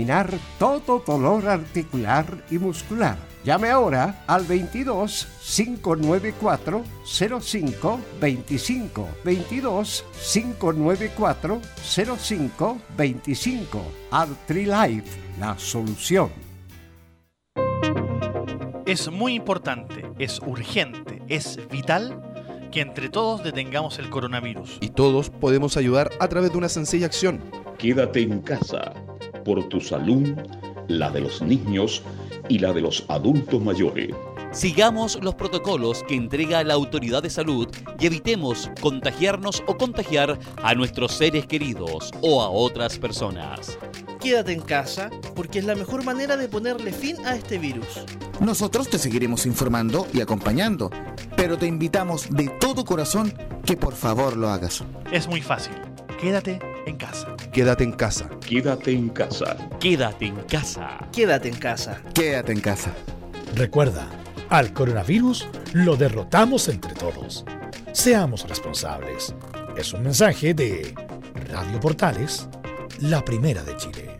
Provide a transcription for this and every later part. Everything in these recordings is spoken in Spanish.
eliminar todo dolor articular y muscular. Llame ahora al 22 594 05 25 22 594 05 25 ArtriLife, la solución. Es muy importante, es urgente, es vital que entre todos detengamos el coronavirus. Y todos podemos ayudar a través de una sencilla acción. Quédate en casa por tu salud, la de los niños y la de los adultos mayores. Sigamos los protocolos que entrega la autoridad de salud y evitemos contagiarnos o contagiar a nuestros seres queridos o a otras personas. Quédate en casa porque es la mejor manera de ponerle fin a este virus. Nosotros te seguiremos informando y acompañando, pero te invitamos de todo corazón que por favor lo hagas. Es muy fácil. Quédate en casa. Quédate en casa. Quédate en casa. Quédate en casa. Quédate en casa. Quédate en casa. Recuerda, al coronavirus lo derrotamos entre todos. Seamos responsables. Es un mensaje de Radio Portales, la primera de Chile.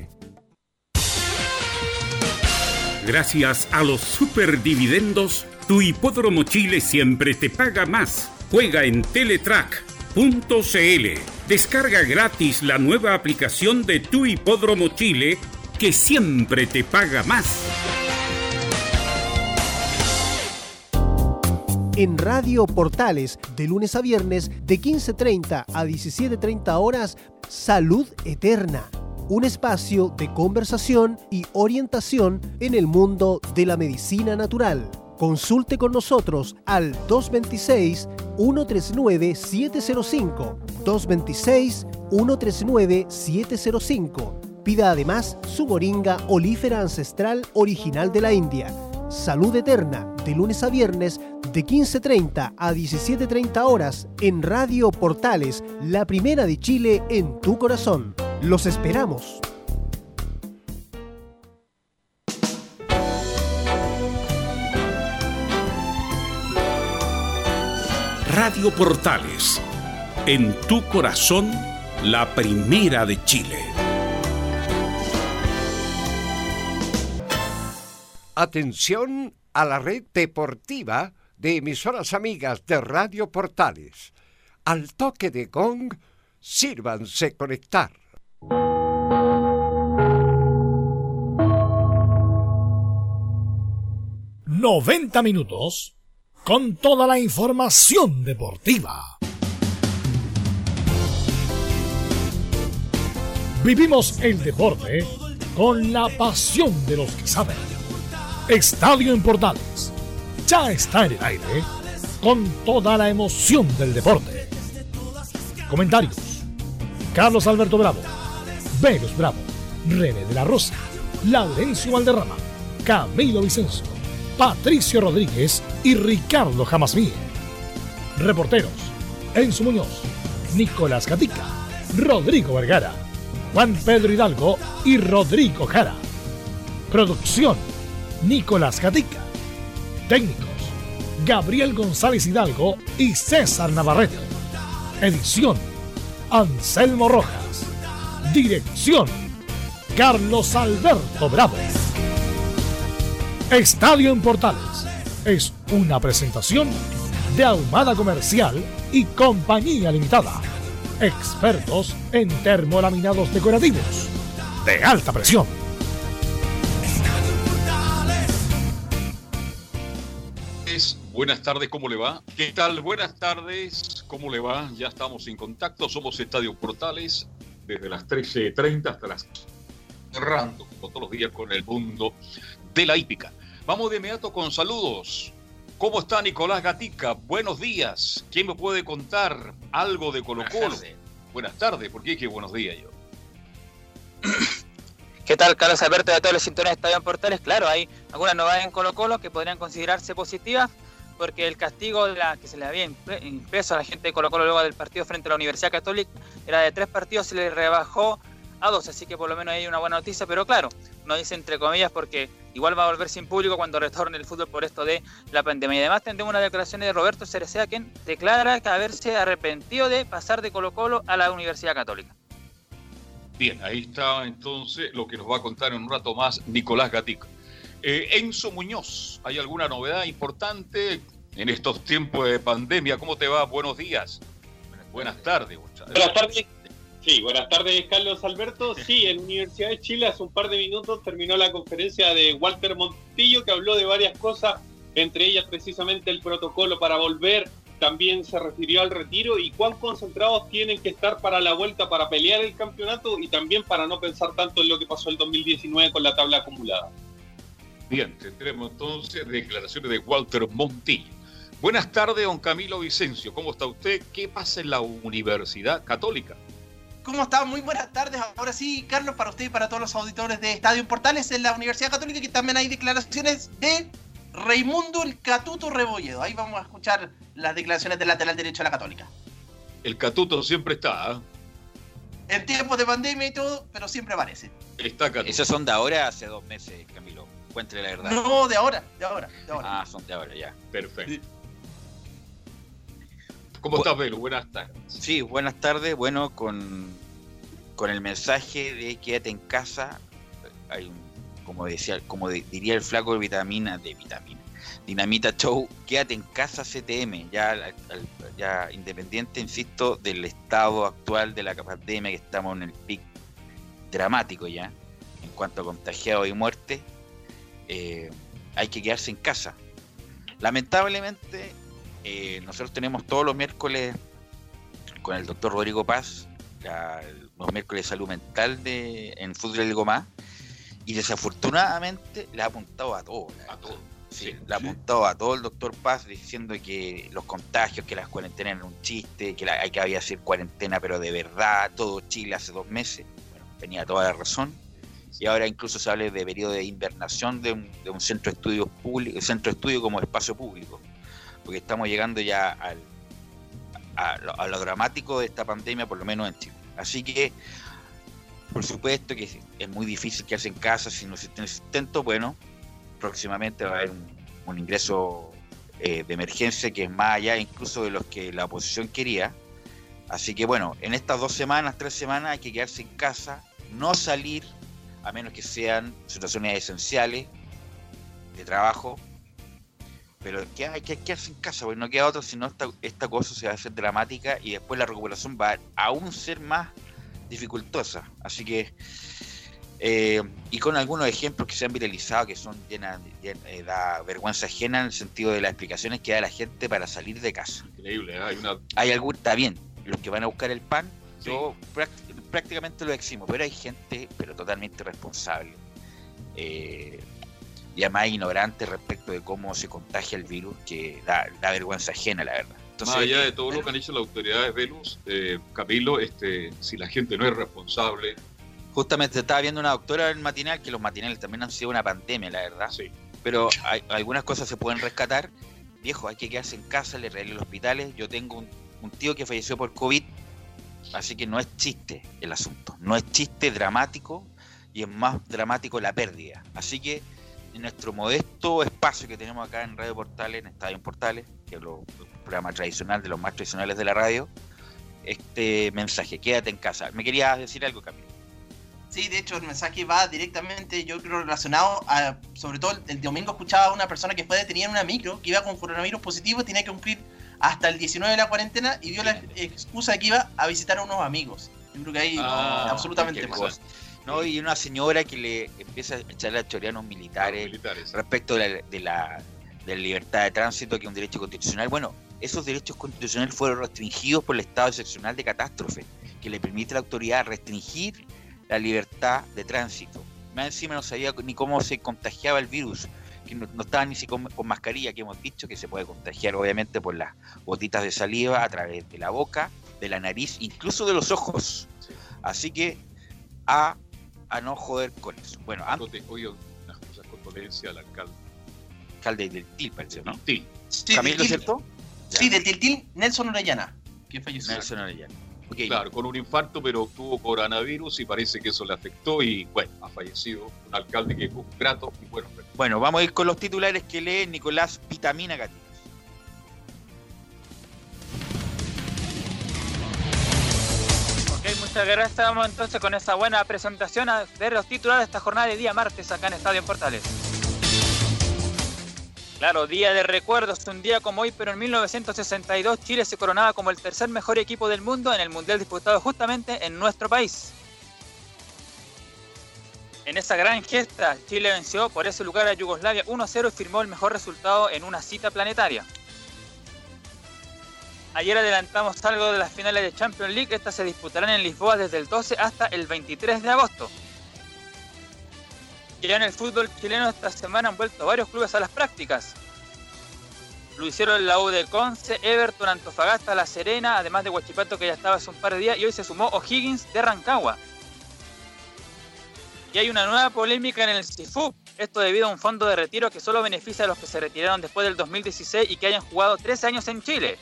Gracias a los superdividendos, tu hipódromo Chile siempre te paga más. Juega en Teletrack.cl. Descarga gratis la nueva aplicación de tu hipódromo Chile que siempre te paga más. En Radio Portales, de lunes a viernes, de 15.30 a 17.30 horas, Salud Eterna un espacio de conversación y orientación en el mundo de la medicina natural. Consulte con nosotros al 226-139-705. 226-139-705. Pida además su moringa olífera ancestral original de la India. Salud Eterna, de lunes a viernes, de 15.30 a 17.30 horas, en Radio Portales, la primera de Chile en tu corazón. Los esperamos. Radio Portales, en tu corazón, la primera de Chile. Atención a la red deportiva de emisoras amigas de Radio Portales. Al toque de gong, sírvanse conectar. 90 minutos con toda la información deportiva. Vivimos el deporte con la pasión de los que saben. Estadio en Portales ya está en el aire con toda la emoción del deporte. Comentarios: Carlos Alberto Bravo, Velos Bravo, René de la Rosa, Laurencio Valderrama, Camilo Vicencio, Patricio Rodríguez y Ricardo Jamasmí. Reporteros: Enzo Muñoz, Nicolás Gatica, Rodrigo Vergara, Juan Pedro Hidalgo y Rodrigo Jara. Producción: Nicolás Gatica. Técnicos: Gabriel González Hidalgo y César Navarrete. Edición: Anselmo Rojas. Dirección: Carlos Alberto Bravo. Estadio en Portales es una presentación de Ahumada Comercial y Compañía Limitada. Expertos en termolaminados decorativos de alta presión. Buenas tardes, ¿cómo le va? ¿Qué tal? Buenas tardes, ¿cómo le va? Ya estamos en contacto, somos Estadio Portales, desde las 13.30 hasta las... cerrando, como todos los días, con el mundo de la hípica. Vamos de inmediato con saludos. ¿Cómo está Nicolás Gatica? Buenos días. ¿Quién me puede contar algo de Colo Colo? Buenas tardes, ¿por qué dije buenos días yo? ¿Qué tal, Carlos Alberto de todos los sintones de Estadio Portales? Claro, hay algunas novedades en Colo Colo que podrían considerarse positivas porque el castigo de la, que se le había impreso a la gente de Colo Colo luego del partido frente a la Universidad Católica era de tres partidos, se le rebajó a dos, así que por lo menos hay una buena noticia, pero claro, no dice entre comillas porque igual va a volver sin público cuando retorne el fútbol por esto de la pandemia. Y además tendremos una declaración de Roberto Cerecea, quien declara que haberse arrepentido de pasar de Colo Colo a la Universidad Católica. Bien, ahí está entonces lo que nos va a contar en un rato más Nicolás Gatica. Eh, Enzo Muñoz, ¿hay alguna novedad importante en estos tiempos de pandemia? ¿Cómo te va? Buenos días. Buenas tardes. Buenas tardes. Sí, buenas tardes, Carlos Alberto. Sí, en Universidad de Chile hace un par de minutos terminó la conferencia de Walter Montillo que habló de varias cosas, entre ellas precisamente el protocolo para volver. También se refirió al retiro y cuán concentrados tienen que estar para la vuelta para pelear el campeonato y también para no pensar tanto en lo que pasó el 2019 con la tabla acumulada. Bien, tendremos entonces declaraciones de Walter Montillo. Buenas tardes, don Camilo Vicencio. ¿Cómo está usted? ¿Qué pasa en la Universidad Católica? ¿Cómo está? Muy buenas tardes. Ahora sí, Carlos, para usted y para todos los auditores de Estadio Portales en la Universidad Católica, que también hay declaraciones de Raimundo el Catuto Rebolledo. Ahí vamos a escuchar las declaraciones del lateral derecho de la Católica. El Catuto siempre está. ¿eh? En tiempos de pandemia y todo, pero siempre aparece. Está Catuto. ¿Esos son de ahora hace dos meses, Camilo? Cuéntele la verdad. No, de ahora, de ahora, de ahora. Ah, son de ahora, ya. Perfecto. ¿Cómo estás, Velo? Buenas tardes. Sí, buenas tardes. Bueno, con, con el mensaje de quédate en casa, hay un, como decía, como diría el flaco de vitamina, de vitamina, Dinamita Show, quédate en casa CTM, ya, ya independiente, insisto, del estado actual de la pandemia, que estamos en el pic dramático ya, en cuanto a contagiados y muertes, eh, hay que quedarse en casa. Lamentablemente, eh, nosotros tenemos todos los miércoles con el doctor Rodrigo Paz, los miércoles de salud mental de, en Fútbol de Gomá, y desafortunadamente le ha apuntado a todo. A todo. Sí, le ha apuntado a todo el doctor Paz diciendo que los contagios, que las cuarentenas eran un chiste, que hay que había hacer cuarentena, pero de verdad, todo Chile hace dos meses. Bueno, tenía toda la razón y ahora incluso se habla de periodo de invernación de un, centro de estudios público, centro de estudio como espacio público, porque estamos llegando ya al, a, lo, dramático de esta pandemia, por lo menos en Chile. Así que, por supuesto que es muy difícil quedarse en casa si no se tiene sustento, bueno, próximamente va a haber un, ingreso eh, de emergencia que es más allá incluso de los que la oposición quería. Así que bueno, en estas dos semanas, tres semanas hay que quedarse en casa, no salir a menos que sean situaciones esenciales de trabajo. Pero que hay que quedarse en casa, porque no queda otro, sino esta, esta cosa se va a hacer dramática y después la recuperación va a aún ser más dificultosa. Así que, eh, y con algunos ejemplos que se han viralizado que son llenas, eh, da vergüenza ajena en el sentido de las explicaciones que da la gente para salir de casa. Increíble, ¿eh? hay una. Hay algún, está bien, los que van a buscar el pan, yo prácticamente lo eximo, pero hay gente, pero totalmente responsable. Eh, y además ignorante respecto de cómo se contagia el virus, que da, vergüenza ajena, la verdad. Más allá de todo lo que han hecho las autoridades, Velus, eh, Camilo, este, si la gente no es responsable. Justamente estaba viendo una doctora en matinal, que los matinales también han sido una pandemia, la verdad. Sí. Pero hay, algunas cosas se pueden rescatar. Viejo, hay que quedarse en casa, le regalé los hospitales. Yo tengo un, un tío que falleció por COVID Así que no es chiste el asunto, no es chiste dramático y es más dramático la pérdida. Así que en nuestro modesto espacio que tenemos acá en Radio Portales, en Estadio Portales, que es el programa tradicional de los más tradicionales de la radio, este mensaje, quédate en casa. ¿Me querías decir algo, Camilo? Sí, de hecho el mensaje va directamente, yo creo, relacionado a, sobre todo el, domingo escuchaba a una persona que fue detenida en una micro, que iba con coronavirus positivo, tenía que cumplir hasta el 19 de la cuarentena y dio la excusa de que iba a visitar a unos amigos. Yo creo que ahí ah, absolutamente más. No, y una señora que le empieza a echarle a chorear a unos militares, respecto de la, de, la, libertad de tránsito, que es un derecho constitucional. Bueno, esos derechos constitucionales fueron restringidos por el estado excepcional de catástrofe, que le permite a la autoridad restringir la libertad de tránsito. Más encima no sabía ni cómo se contagiaba el virus no, estaban ni siquiera con, mascarilla, que hemos dicho que se puede contagiar obviamente por las gotitas de saliva a través de la boca, de la nariz, incluso de los ojos. Así que a a no joder con eso. Bueno, antes. Oye, unas cosas condolencia al alcalde. Alcalde del Til, parece, ¿no? Sí. Sí, Camilo, Til. ¿cierto? Sí, del Tiltil, Nelson Orellana, que falleció. Nelson Orellana. Claro, con un infarto, pero tuvo coronavirus y parece que eso le afectó y bueno, ha fallecido un alcalde que fue un grato y bueno, Bueno, vamos a ir con los titulares que lee Nicolás Vitamina Gatillos. Ok, muchas gracias. Vamos entonces con esa buena presentación a ver los titulares de esta jornada de día martes acá en Estadio en Portales. Claro, día de recuerdos, un día como hoy, pero en 1962 Chile se coronaba como el tercer mejor equipo del mundo en el Mundial disputado justamente en nuestro país. En esa gran gesta, Chile venció por ese lugar a Yugoslavia 1-0 y firmó el mejor resultado en una cita planetaria. Ayer adelantamos algo de las finales de Champions League, estas se disputarán en Lisboa desde el 12 hasta el 23 de agosto. Ya en el fútbol chileno esta semana han vuelto varios clubes a las prácticas. Lo hicieron la U de Conce, Everton, Antofagasta, La Serena, además de Huachipato que ya estaba hace un par de días y hoy se sumó O'Higgins de Rancagua. Y hay una nueva polémica en el CIFU, esto debido a un fondo de retiro que solo beneficia a los que se retiraron después del 2016 y que hayan jugado 13 años en Chile.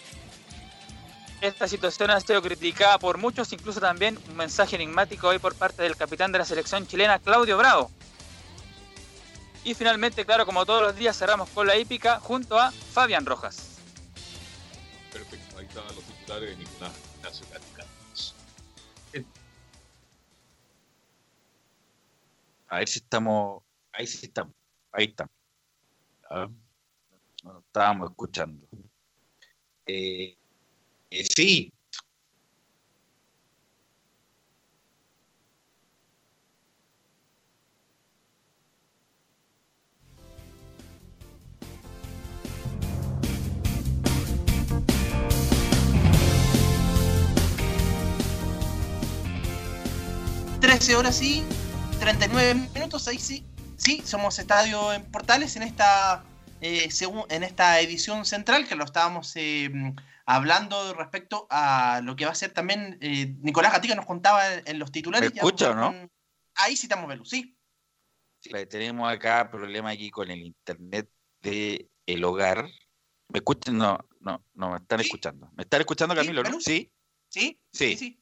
Esta situación ha sido criticada por muchos, incluso también un mensaje enigmático hoy por parte del capitán de la selección chilena, Claudio Bravo. Y finalmente, claro, como todos los días, cerramos con la hípica junto a Fabián Rojas. perfecto. Ahí estaban los titulares de Nicolás Ignacio Gatica. A ver si estamos. Ahí sí estamos. Ahí estamos. Ah, No nos estábamos escuchando. Eh, eh, sí. Trece horas y 39 minutos, ahí sí. Sí, somos Estadio en Portales en esta, eh, en esta edición central que lo estábamos eh, hablando respecto a lo que va a ser también. eh, Nicolás Gatica nos contaba en, los titulares. ¿Me escucha no? con- Ahí sí estamos, Belu, sí. Sí, tenemos acá problema aquí con el internet de el hogar. ¿Me escuchan? No, no, no me están escuchando. ¿Me están escuchando, Camilo? ¿no? Sí. ¿Sí? Sí. Sí,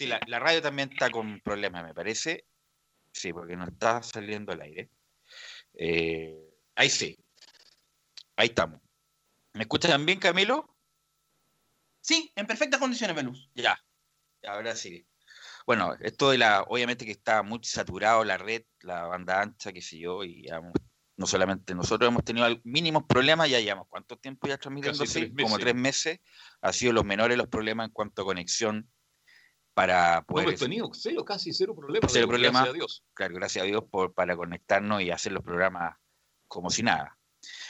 la, la radio también está con problemas, me parece. Sí, porque no está saliendo al aire. Eh, ahí sí. Ahí estamos. ¿Me escuchan bien, Camilo? Sí, en perfectas condiciones, Belus. Ya. Ahora sí. Bueno, esto de la, obviamente que está muy saturado la red, la banda ancha, qué sé yo, y ya no solamente nosotros hemos tenido mínimos problemas, ya llevamos cuánto tiempo ya transmitiendo, Casi sí, como tres meses, ha sido los menores los problemas en cuanto a conexión para No poder hemos tenido cero, casi cero problemas. Cero. Gracias a Dios. Claro, gracias a Dios por, para conectarnos y hacer los programas como si nada.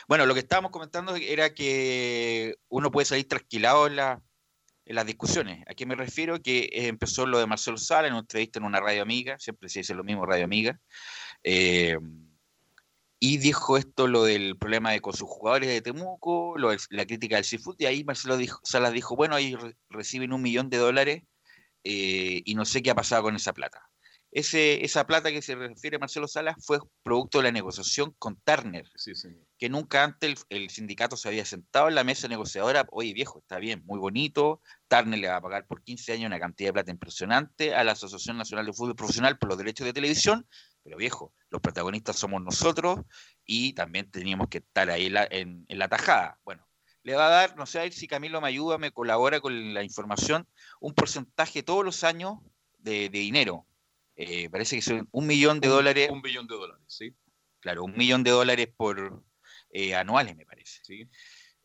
Bueno, lo que estábamos comentando era que uno puede salir trasquilado en, la- en las discusiones. ¿A qué me refiero? Que eh, empezó lo de Marcelo Sala en una entrevista en una radio amiga, siempre se dice lo mismo, radio amiga, eh, y dijo esto, lo del problema de con sus jugadores de Temuco, lo de la crítica del Seafood, y ahí Marcelo dijo, Salas dijo, bueno, ahí re- reciben un millón de dólares eh, y no sé qué ha pasado con esa plata. Ese, esa plata que se refiere Marcelo Salas fue producto de la negociación con Turner, Sí, señor. que nunca antes el, el sindicato se había sentado en la mesa negociadora, oye viejo, está bien, muy bonito, Turner le va a pagar por 15 años una cantidad de plata impresionante a la Asociación Nacional de Fútbol Profesional por los derechos de televisión, pero viejo, los protagonistas somos nosotros y también teníamos que estar ahí en la, en- en la tajada. Bueno, le va a dar, no sé a ver si Camilo me ayuda, me colabora con la información, un porcentaje todos los años de, de dinero. Eh, parece que son un millón de dólares. Un billón de dólares, sí. Claro, un millón de dólares por eh, anuales, me parece. Sí.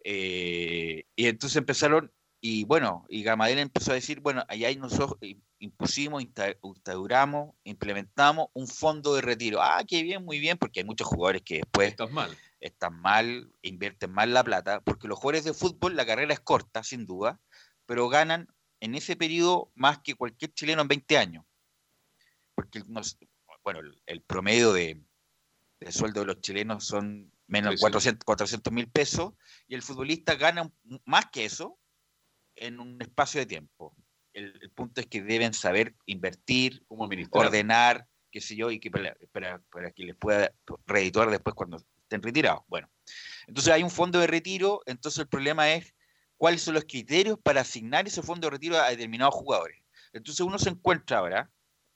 Eh, y entonces empezaron, y bueno, y Gamadel empezó a decir, bueno, allá nosotros impusimos, insta- instauramos, implementamos un fondo de retiro. Ah, qué bien, muy bien, porque hay muchos jugadores que después Estás mal. Están mal, invierten mal la plata, porque los jugadores de fútbol, la carrera es corta, sin duda, pero ganan en ese periodo más que cualquier chileno en 20 años. Porque, bueno, el, el promedio de, de sueldo de los chilenos son menos de Sí, sí. 400 400 mil pesos, y el futbolista gana más que eso en un espacio de tiempo. El, el punto es que deben saber invertir, ordenar, qué sé yo, y que para, para, para que les pueda reedituar después cuando estén retirados. Bueno, entonces hay un fondo de retiro, entonces el problema es cuáles son los criterios para asignar ese fondo de retiro a determinados jugadores. Entonces uno se encuentra ahora,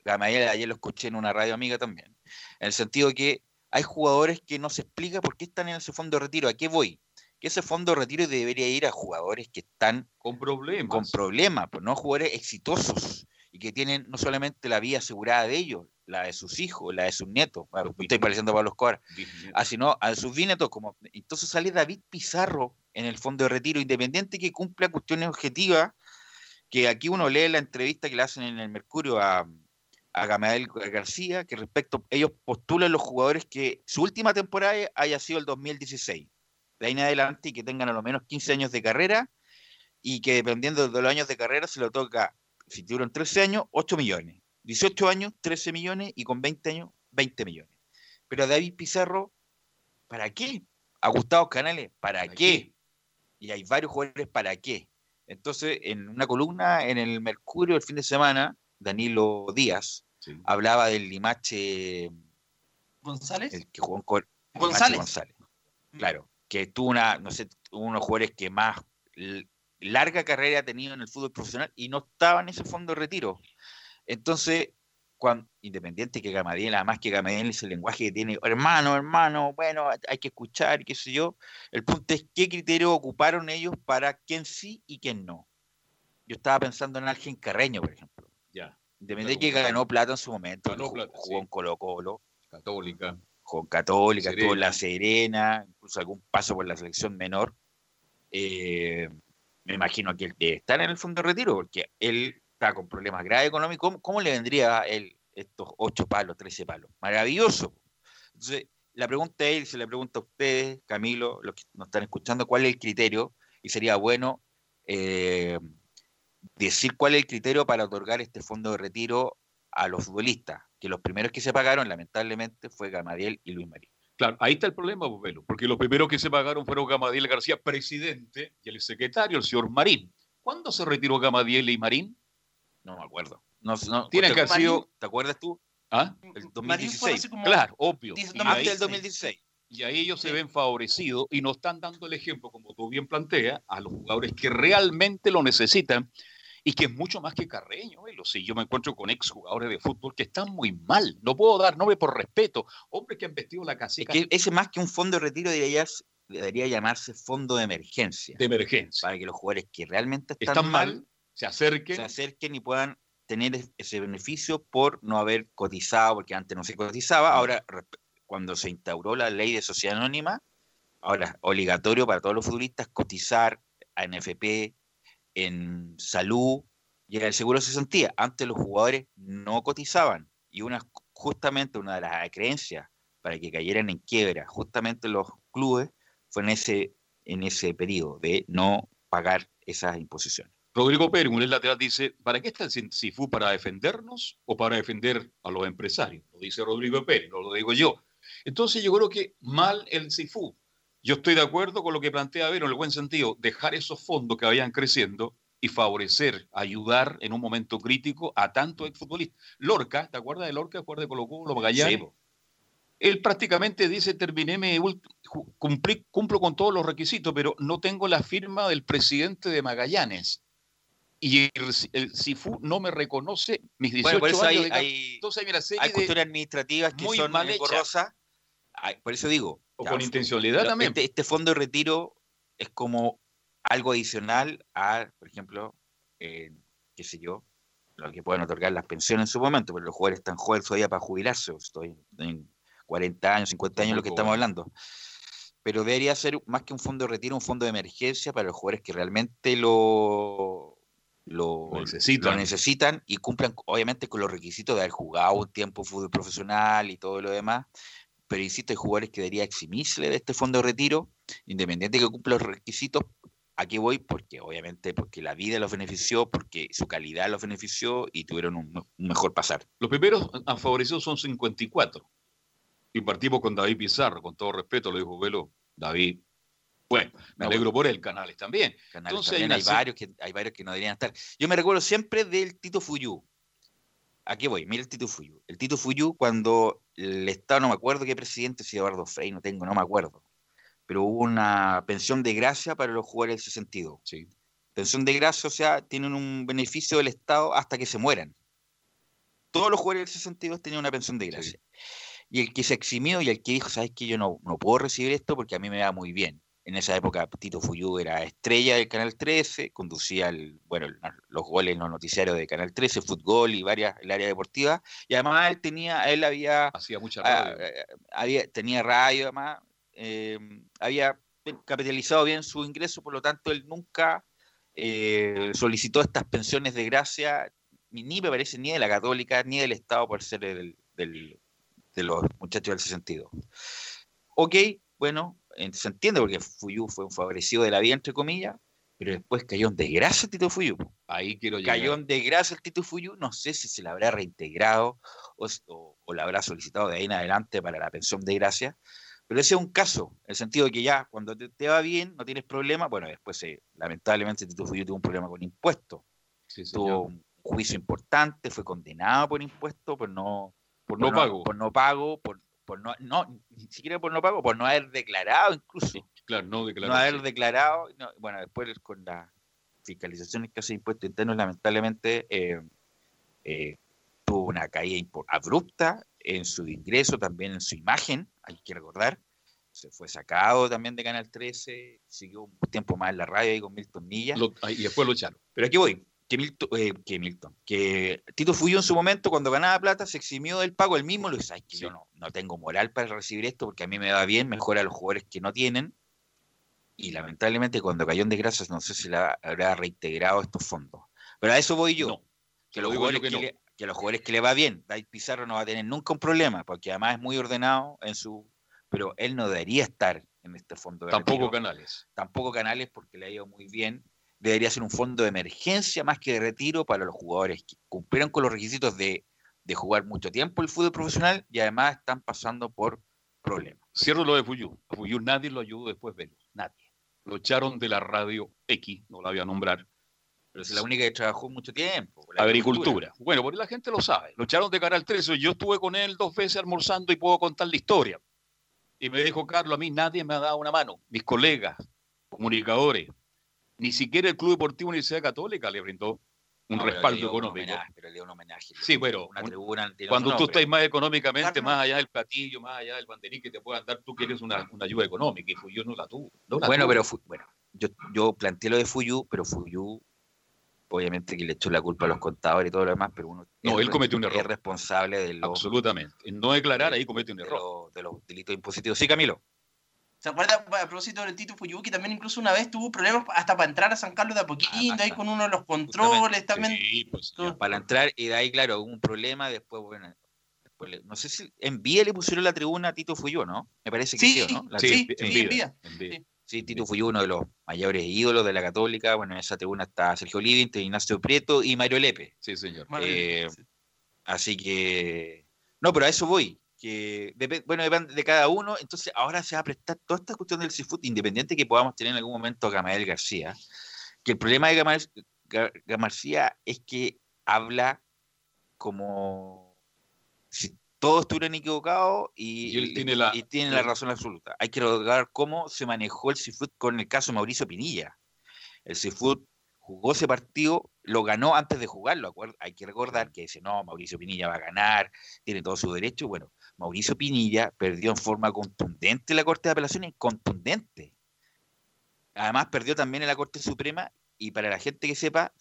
ayer, ayer lo escuché en una radio amiga también, en el sentido que hay jugadores que no se explica por qué están en ese fondo de retiro. ¿A qué voy? Que ese fondo de retiro debería ir a jugadores que están con problemas, con problemas, pues no jugadores exitosos y que tienen no solamente la vida asegurada de ellos, la de sus hijos, la de sus nietos, bueno, estoy pareciendo a Pablo Escobar, ah, sino a sus bisnietos, como entonces sale David Pizarro en el fondo de retiro, independiente que cumpla cuestiones objetivas, que aquí uno lee la entrevista que le hacen en el Mercurio a, a Gamaliel García, que respecto, ellos postulan los jugadores que su última temporada haya sido el 2016, de ahí en adelante y que tengan a lo menos 15 años de carrera y que dependiendo de los años de carrera se lo toca, si tuvieron 13 años, 8 millones, 18 años, 13 millones y con 20 años, 20 millones. Pero a David Pizarro, ¿para qué? A Gustavo Canales, ¿para, qué? Y hay varios jugadores, ¿para qué? Entonces, en una columna en el Mercurio el fin de semana, Danilo Díaz, hablaba del Limache González. El que jugó con González. González. Claro, que tuvo una, no sé, unos jugadores que más larga carrera ha tenido en el fútbol profesional y no estaba en ese fondo de retiro. Entonces, cuando, independiente que Gamadiel, además que Gamadiel es el lenguaje que tiene, hermano, hermano, bueno, hay que escuchar, qué sé yo, el punto es qué criterio ocuparon ellos para quién sí y quién no. Yo estaba pensando en alguien Carreño, por ejemplo. Ya. Independiente que ganó plata en su momento, Ganó jugó, plata, jugó en Colo Colo, Católica. con Católica, Serena. estuvo en La Serena, incluso algún paso por la selección menor. Eh, me imagino que él debe estar en el fondo de retiro, porque él con problemas graves económicos. ¿Cómo, le vendría a él estos 8 palos, 13 palos? Maravilloso. Entonces, la pregunta es, se le pregunta a ustedes, Camilo, los que nos están escuchando, cuál es el criterio, y sería bueno eh, decir cuál es el criterio para otorgar este fondo de retiro a los futbolistas, que los primeros que se pagaron, lamentablemente, fue Gamadiel y Luis Marín. Claro, ahí está el problema, Bobelo, porque los primeros que se pagaron fueron Gamadiel García, presidente, y el secretario, el señor Marín. ¿Cuándo se retiró Gamadiel y Marín? No me acuerdo. No, no, Tiene ¿te- que haber sido- ¿Te acuerdas tú? ¿Ah? El Marín fue 2016. hace como Claro, obvio. 10, Y Antes del 2016. Y ahí ellos se ven favorecidos y nos están dando el ejemplo, como tú bien planteas, a los jugadores que realmente lo necesitan y que es mucho más que Carreño. ¿eh? Lo sé, yo me encuentro con exjugadores de fútbol que están muy mal. No puedo dar nombre por respeto. Hombres que han vestido la Es caseta que ese más que un fondo de retiro debería, debería llamarse fondo de emergencia. de emergencia. Para que los jugadores que realmente están, Están mal, mal, se acerquen. se acerquen y puedan tener es- ese beneficio por no haber cotizado, porque antes no se cotizaba. Ahora, cuando se instauró la ley de sociedad anónima, ahora es obligatorio para todos los futbolistas cotizar a NFP, en salud y en el seguro de cesantía. Antes los jugadores no cotizaban y una justamente una de las creencias para que cayeran en quiebra, justamente los clubes, fue en ese, en ese periodo de no pagar esas imposiciones. Rodrigo Pérez, un lateral, dice, ¿para qué está el CIFU? ¿Para defendernos o para defender a los empresarios? Lo dice Rodrigo Pérez, no lo digo yo. Entonces yo creo que mal el CIFU. Yo estoy de acuerdo con lo que plantea Vero en el buen sentido, dejar esos fondos que vayan creciendo y favorecer, ayudar en un momento crítico a tantos exfutbolistas. Lorca, ¿te acuerdas de Lorca? ¿Te acuerdas de Colo Colo, Magallanes? Sí. Él prácticamente dice, terminé, mi ult- ju- cumplí- cumplo con todos los requisitos, pero no tengo la firma del presidente de Magallanes. Y el, CIFU no me reconoce mis 18 Bueno, por eso años. hay, de hay, Entonces hay una serie hay de- cuestiones administrativas que muy son mal. Ay, Por eso digo. O ya, con intencionalidad también. Este, este fondo de retiro es como algo adicional a, por ejemplo, eh, qué sé yo, lo que pueden otorgar las pensiones en su momento, pero los jugadores están jóvenes todavía para jubilarse, estoy en 40 años, 50 años, lo que estamos hablando. Pero debería ser más que un fondo de retiro, un fondo de emergencia para los jugadores que realmente lo, lo, Lo necesitan. lo necesitan y cumplan, obviamente, con los requisitos de haber jugado un tiempo fútbol profesional y todo lo demás. Pero insisto, hay jugadores que debería eximirse de este fondo de retiro, independiente de que cumpla los requisitos. Aquí voy porque, obviamente, porque la vida los benefició, porque su calidad los benefició y tuvieron un, un mejor pasar. Los primeros favorecidos son 54. Y partimos con David Pizarro, con todo respeto, lo dijo Velo. David, bueno, me No, alegro por él, Canales también. Canales Entonces también hay una varios que, hay varios que no deberían estar. Yo me recuerdo siempre del Tito Fuyú. Aquí voy, mira el Tito Fuyu. El Tito Fuyu, cuando el Estado, no me acuerdo qué presidente, si Eduardo Frey, no tengo, no me acuerdo. Pero hubo una pensión de gracia para los jugadores del 62. Sí. Pensión de gracia, o sea, tienen un beneficio del Estado hasta que se mueran. Todos los jugadores del 62 tenían una pensión de gracia. Y el que se eximió y el que dijo, sabes que yo no, no puedo recibir esto porque a mí me va muy bien. En esa época Tito Fuyú era estrella del Canal 13, conducía el, bueno, el- los goles en los noticiarios de Canal 13, fútbol y varias, el área deportiva. Y además él tenía, él había, Hacía mucha ah, radio. eh, había tenía radio además, eh, había capitalizado bien su ingreso, por lo tanto él nunca eh, solicitó estas pensiones de gracia, ni, me parece ni de la católica, ni del Estado por ser del, del- de los muchachos del 62. Ok, bueno, se entiende porque Fuyu fue un favorecido de la vida, entre comillas, pero después cayó en desgracia el Tito Fuyu. Ahí quiero llegar. Cayó en desgracia el Tito Fuyu, no sé si se la habrá reintegrado o, s- o, o la habrá solicitado de ahí en adelante para la pensión de gracia, pero ese es un caso, en el sentido de que ya cuando te, te va bien, no tienes problema, bueno, después eh, lamentablemente Tito Fuyu tuvo un problema con impuestos, Sí, tuvo un juicio importante, fue condenado por impuestos, por no, Por no pago. por no pago, por, por no, no, ni siquiera por no pago, por no haber declarado incluso Claro, no no declaró. haber declarado, no, bueno, después con las fiscalizaciones que hace impuestos internos, lamentablemente eh, eh, tuvo una caída abrupta en su ingreso, también en su imagen, hay que recordar. Se fue sacado también de Canal 13, siguió un tiempo más en la radio ahí con. Lo- ahí- y después lo echaron. Pero aquí voy. Que Milton, eh, que Milton, que Tito Fuyo en su momento, cuando ganaba plata, se eximió del pago. Él mismo lo dice, "Ay, que yo no, no tengo moral para recibir esto porque a mí me va bien, mejor a los jugadores que no tienen. Y lamentablemente cuando cayó en desgracia, no sé si la habrá reintegrado estos fondos. Pero a eso voy yo. que, lo los jugadores que que, no. le, que los jugadores que le va bien, David Pizarro no va a tener nunca un problema, porque además es muy ordenado en su... Pero él no debería estar en este fondo de Tampoco retiro Canales. tampoco Canales porque le ha ido muy bien. Debería ser un fondo de emergencia más que de retiro para los jugadores que cumplieron con los requisitos de, de jugar mucho tiempo el fútbol profesional y además están pasando por problemas. Cierro lo de Fuyu. A Fuyu nadie lo ayudó después de Nadie. Lo echaron de la radio X, no la voy a nombrar. Pero es la única que trabajó mucho tiempo. la Agricultura. Bueno, porque la gente lo sabe. Lo echaron de Canal 13. Yo estuve con él dos veces almorzando y puedo contar la historia. Y me dijo, Carlos, a mí nadie me ha dado una mano. Mis colegas, comunicadores, ni siquiera el Club Deportivo Universidad Católica le brindó un No, pero le respaldo dio un económico. homenaje, pero le dio un homenaje. Sí, pero Una un- tribuna cuando tú estás más económicamente, más allá del platillo, más allá del banderín que te puedan dar, tú quieres una, una ayuda económica y Fuyu no la tuvo. no la Bueno, tuvo. pero fu- bueno, yo, yo planteé lo de Fuyu, pero Fuyu, obviamente que le echó la culpa a los contadores y todo lo demás, pero uno No, es él cometió un es error. responsable de los, Absolutamente. En no declarar, ahí comete un de error. los, de los delitos impositivos. Sí, Camilo. ¿Se acuerda a propósito del Tito que también incluso una vez tuvo problemas hasta para entrar a San Carlos de a poquito, ahí con uno de los controles también? pues, Para entrar, y de ahí, claro, hubo un problema, después, bueno, después le- no sé si en Vía le pusieron la tribuna a Tito Fuyú, ¿no? Me parece que sí, Sí, ¿o ¿no? La sí, sí, en Vía. Sí. Sí, Tito Fuyú, uno de los mayores ídolos de la Católica. Bueno, en esa tribuna está Sergio Livinte, Ignacio Prieto y Mario Lepe. Sí, señor. Eh, así que. No, pero a eso voy. Que bueno, depende de cada uno. Entonces, ahora se va a prestar toda esta cuestión del seafood, independiente que podamos tener en algún momento a Gamael García. Que el problema de Gamael Ga- Ga- García es que habla como si todos estuvieran equivocados y, Y él tiene la- y tiene la razón absoluta. Hay que recordar cómo se manejó el seafood con el caso de Mauricio Pinilla. El seafood jugó ese partido, lo ganó antes de jugarlo. Hay que recordar que dice, no, Mauricio Pinilla va a ganar, tiene todo su derecho. Bueno, Mauricio Pinilla perdió en forma contundente en la Corte de Apelaciones, contundente. Además, perdió también en la Corte Suprema y para la gente que sepa,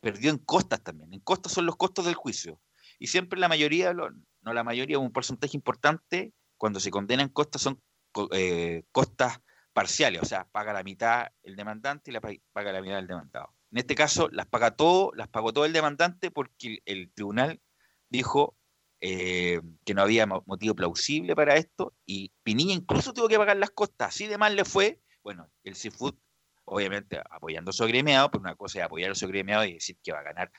perdió en costas también. En costas son los costos del juicio. Y siempre la mayoría, no la mayoría, un porcentaje importante, cuando se condena en costas son eh, costas parciales, o sea, paga la mitad el demandante y la pa- paga la mitad el demandado. En este caso, las paga todo, las pagó todo el demandante porque el tribunal dijo eh, que no había mo- motivo plausible para esto y Pinilla incluso tuvo que pagar las costas, así de mal le fue. Bueno, el Seafood, obviamente apoyando a su agremiado, pero una cosa es apoyar a su agremiado y decir que va a ganar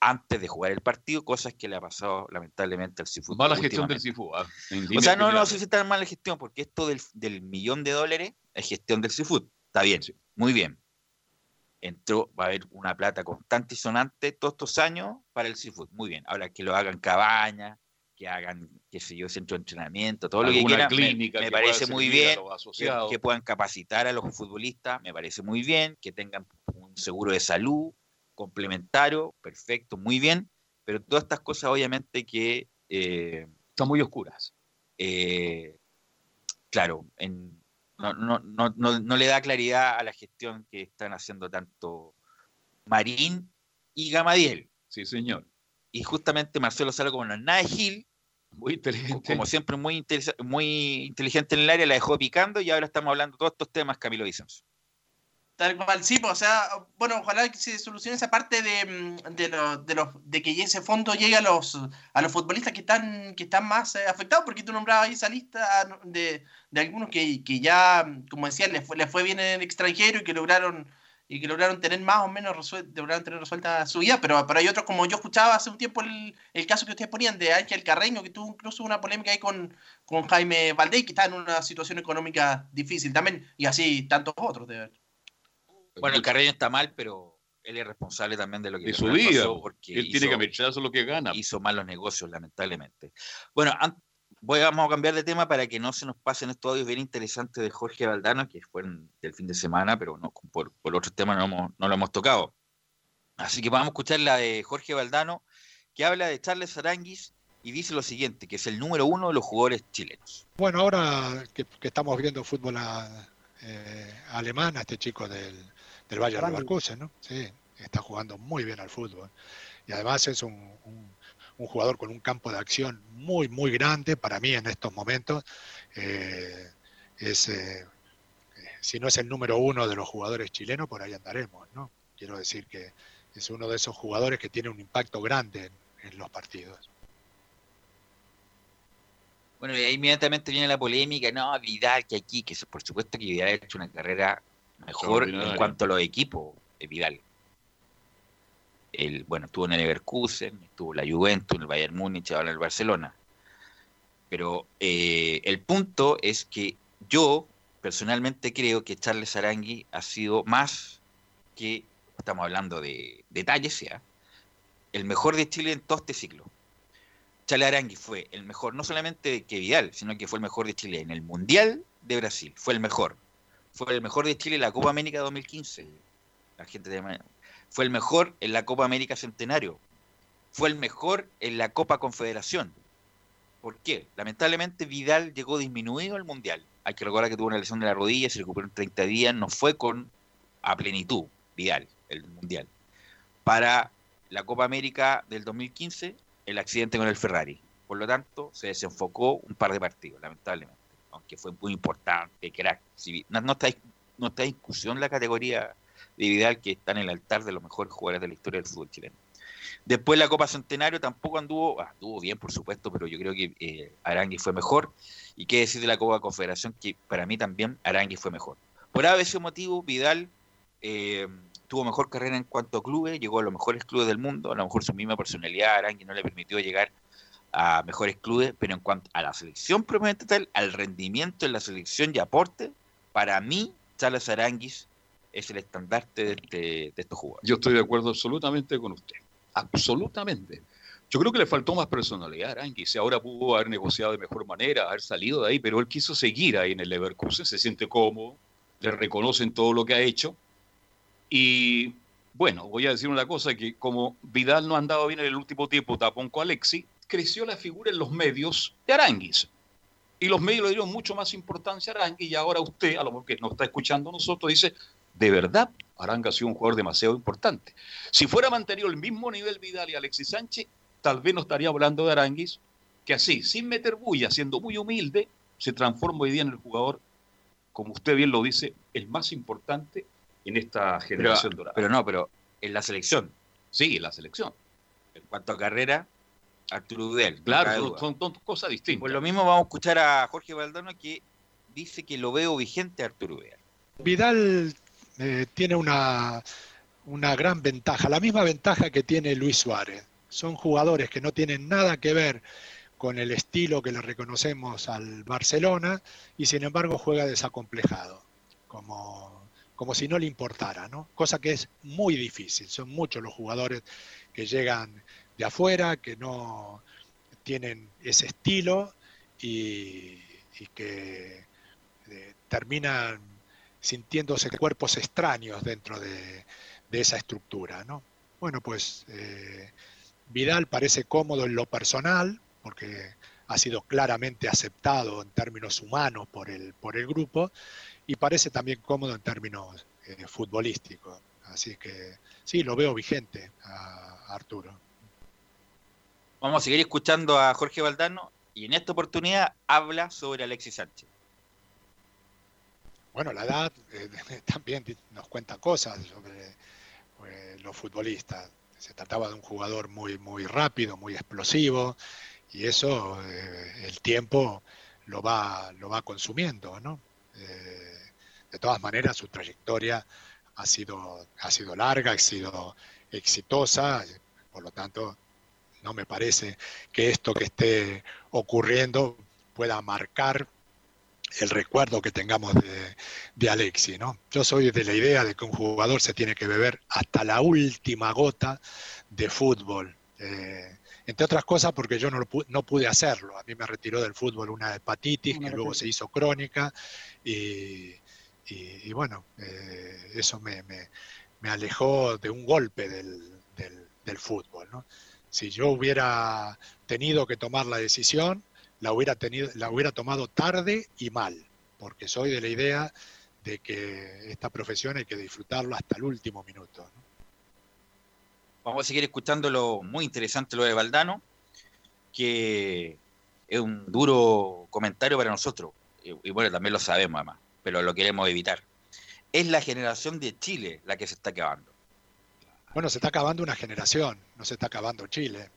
antes de jugar el partido, cosas que le ha pasado lamentablemente al Seafood. Mala gestión del. Seafood. ah, O sea, no, no sé si está en mala gestión, porque esto del, del millón de dólares es gestión del seafood. Está bien, muy bien. entró, va a haber una plata constante y sonante todos estos años para el seafood. Muy bien. Ahora que lo hagan cabañas, que hagan, qué sé yo, centro de entrenamiento, todo lo que quieran, me- clínica me, que parece muy bien. Que, puedan capacitar a los futbolistas, me parece muy bien. Que tengan un seguro de salud complementario, perfecto, muy bien. Pero todas estas cosas, obviamente, que. eh, Están muy oscuras. eh, claro, en- no, no, no, no, no le da claridad a la gestión que están haciendo tanto Marín y Gamadiel. Sí, señor. Y justamente Marcelo Sala, como no es nada de Gil, Muy inteligente. como siempre muy, interesa- muy inteligente en el área, la dejó picando y ahora estamos hablando de todos estos temas, Camilo Vicenzo. Tal cual, sí, pues, o sea, bueno, ojalá que se solucione esa parte de, mm, de, lo- de, los, de que ese fondo llegue a los, a los futbolistas que están, que están más eh, afectados, porque tú nombrabas ahí esa lista de, de algunos que, que ya, como decías, les fue, les fue bien en el extranjero y que lograron y que lograron tener más o menos resuel- lograron tener resuelta su vida, pero, pero hay otros, como yo escuchaba hace un tiempo el, el caso que ustedes ponían de Ángel Carreño, que tuvo incluso una polémica ahí con, con Jaime Valdés, que está en una situación económica difícil también, y así tantos otros, de verdad. Bueno, el Carreño está mal, pero él es responsable también de lo que De su pasó vida. porque Él tiene hizo- que aprovecharse lo que gana. hizo malos negocios, lamentablemente. Bueno, an- voy, vamos a cambiar de tema para que no se nos pasen estos audios bien interesantes de Jorge Valdano, que fueron del fin de semana, pero no, por, por otros temas no, hemos- no lo hemos tocado. Así que vamos a escuchar la de Jorge Valdano, que habla de Charles Aranguis y dice lo siguiente, que es el número uno de los jugadores chilenos. Bueno, ahora que, que estamos viendo fútbol a- eh, alemán, a este chico del, del Bayer Rangnick. Leverkusen, ¿no? Sí, está jugando muy bien al fútbol. Y además es un, un- un jugador con un campo de acción muy, muy grande para mí en estos momentos. Eh, es, eh, si no es el número uno de los jugadores chilenos, por ahí andaremos, ¿no? Quiero decir que es uno de esos jugadores que tiene un impacto grande en- en los partidos. Bueno, y ahí inmediatamente viene la polémica, no, Vidal, que aquí, que por supuesto que Vidal ha hecho una carrera mejor en cuanto a los equipos, eh, Vidal. El, bueno, estuvo en el Leverkusen, estuvo en la Juventus, en el Bayern Múnich, ahora en el Barcelona. Pero eh, el punto es que yo personalmente creo que Charles Arangui ha sido más que, estamos hablando de detalles ya, el mejor de Chile en todo este ciclo. Charles Arangui fue el mejor, no solamente que Vidal, sino que fue el mejor de Chile en el Mundial de Brasil. Fue el mejor. Fue el mejor de Chile en la Copa América 2015. La gente de- Fue el mejor en la Copa América Centenario. Fue el mejor en la Copa Confederación. ¿Por qué? Lamentablemente Vidal llegó disminuido al Mundial. Hay que recordar que tuvo una lesión de la rodilla, se recuperó en 30 días, no fue con a plenitud Vidal, el Mundial. Para la Copa América del 2015, el accidente con el Ferrari. Por lo tanto, se desenfocó un par de partidos, lamentablemente. Aunque fue muy importante, crack. No, no está, no está en discusión la categoría de Vidal que está en el altar de los mejores jugadores de la historia del fútbol chileno. Después la Copa Centenario tampoco anduvo, ah, anduvo bien por supuesto, pero yo creo que eh, fue mejor. Y qué decir de la Copa Confederación, que para mí también Arangui fue mejor. Por ese motivo, Vidal eh, tuvo mejor carrera en cuanto a clubes, llegó a los mejores clubes del mundo, a lo mejor su misma personalidad, Arangui no le permitió llegar a mejores clubes, pero en cuanto a la selección propiamente tal, al rendimiento en la selección y aporte, para mí, Charles Aranguis es el estandarte de, este- de estos jugadores. Yo estoy de acuerdo absolutamente con usted. Absolutamente. Yo creo que le faltó más personalidad a Arangui. Si ahora pudo haber negociado de mejor manera, haber salido de ahí, pero él quiso seguir ahí en el Leverkusen, se siente cómodo, le reconocen todo lo que ha hecho. Y bueno, voy a decir una cosa, que como Vidal no ha andado bien en el último tiempo, tapón con Alexi, creció la figura en los medios de Aranguis. Y los medios le dieron mucho más importancia a Arangui y ahora usted, a lo mejor que nos está escuchando nosotros, dice, de verdad, Aranga ha sido un jugador demasiado importante. Si fuera mantenido el mismo nivel Vidal y Alexis Sánchez, tal vez no estaría hablando de Aranguis, que así, sin meter bulla, siendo muy humilde, se transforma hoy día en el jugador, como usted bien lo dice, el más importante en esta Pero, generación dorada. pero no, pero en la selección. Sí, en la selección. En cuanto a carrera, Arturo Vidal. Claro, son- son cosas distintas. Por lo mismo vamos a escuchar a Jorge Valdano que dice que lo veo vigente a Arturo Vidal. Vidal eh, tiene una, una gran ventaja, la misma ventaja que tiene Luis Suárez. Son jugadores que no tienen nada que ver con el estilo que le reconocemos al Barcelona y sin embargo juega desacomplejado, como, como si no le importara, ¿no? Cosa que es muy difícil. Son muchos los jugadores que llegan de afuera, que no tienen ese estilo y, que eh, terminan sintiéndose cuerpos extraños dentro de, esa estructura, ¿no? Bueno, pues eh, Vidal parece cómodo en lo personal, porque ha sido claramente aceptado en términos humanos por el, por el grupo, y parece también cómodo en términos eh, futbolísticos. Así que sí, lo veo vigente a, Arturo. Vamos a seguir escuchando a Jorge Valdano y en esta oportunidad habla sobre Alexis Sánchez. Bueno, la edad eh, también nos cuenta cosas sobre pues, los futbolistas. Se trataba de un jugador muy, muy rápido, muy explosivo, y eso eh, el tiempo lo va, lo va consumiendo, ¿no? de todas maneras, su trayectoria ha sido, ha sido larga, ha sido exitosa, por lo tanto, no me parece que esto que esté ocurriendo pueda marcar el recuerdo que tengamos de, de Alexi, ¿no? Yo soy de la idea de que un jugador se tiene que beber hasta la última gota de fútbol. Eh, entre otras cosas porque yo no, no, pude hacerlo. A mí me retiró del fútbol una hepatitis que luego se hizo crónica y, y, bueno, eh, eso me, me, alejó de un golpe del, del, fútbol. ¿no? Si yo hubiera tenido que tomar la decisión, la hubiera, tenido, la hubiera tomado tarde y mal, porque soy de la idea de que esta profesión hay que disfrutarlo hasta el último minuto. Vamos a seguir escuchando lo muy interesante lo de Valdano, que es un duro comentario para nosotros, y, y bueno, también lo sabemos además pero lo queremos evitar. Es la generación de Chile la que se está acabando. Bueno, se está acabando una generación, no se está acabando Chile.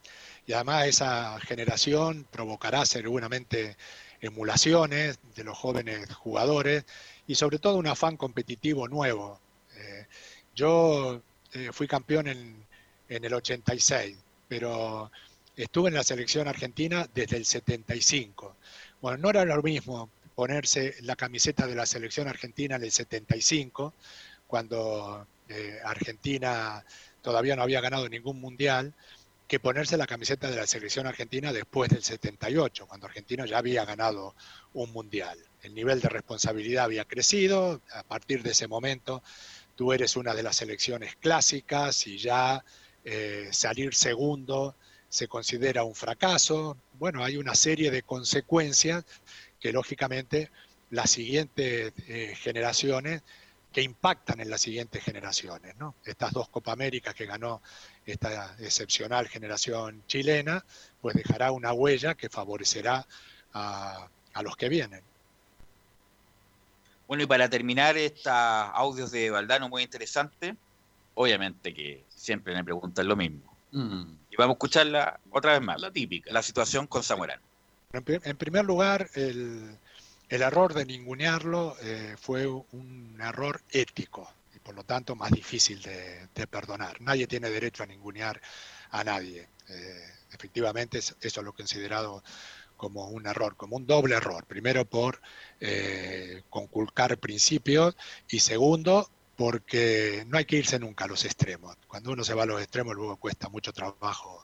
Y además esa generación provocará seguramente emulaciones de los jóvenes jugadores y sobre todo un afán competitivo nuevo. Eh, yo eh, fui campeón en, en el 86, pero estuve en la selección argentina desde el 75. Bueno, no era lo mismo ponerse la camiseta de la selección argentina en el 75, cuando eh, Argentina todavía no había ganado ningún mundial, que ponerse la camiseta de la selección argentina después del 78, cuando Argentina ya había ganado un mundial. El nivel de responsabilidad había crecido, a partir de ese momento tú eres una de las selecciones clásicas y ya eh, salir segundo se considera un fracaso. Bueno, hay una serie de consecuencias que lógicamente las siguientes eh, generaciones que impactan en las siguientes generaciones. ¿no? Estas dos Copa América que ganó esta excepcional generación chilena, pues dejará una huella que favorecerá a, a los que vienen. Bueno, y para terminar estos audios de Valdano muy interesantes, obviamente que siempre me preguntan lo mismo. Mm. Y vamos a escucharla otra vez más. La típica. La situación con Zamorano. En primer lugar, el, error de ningunearlo eh, fue un error ético por lo tanto más difícil de, perdonar. Nadie tiene derecho a ningunear a nadie. Eh, efectivamente, eso, es lo considerado como un error, como un doble error. Primero por eh, conculcar principios y segundo porque no hay que irse nunca a los extremos. Cuando uno se va a los extremos luego cuesta mucho trabajo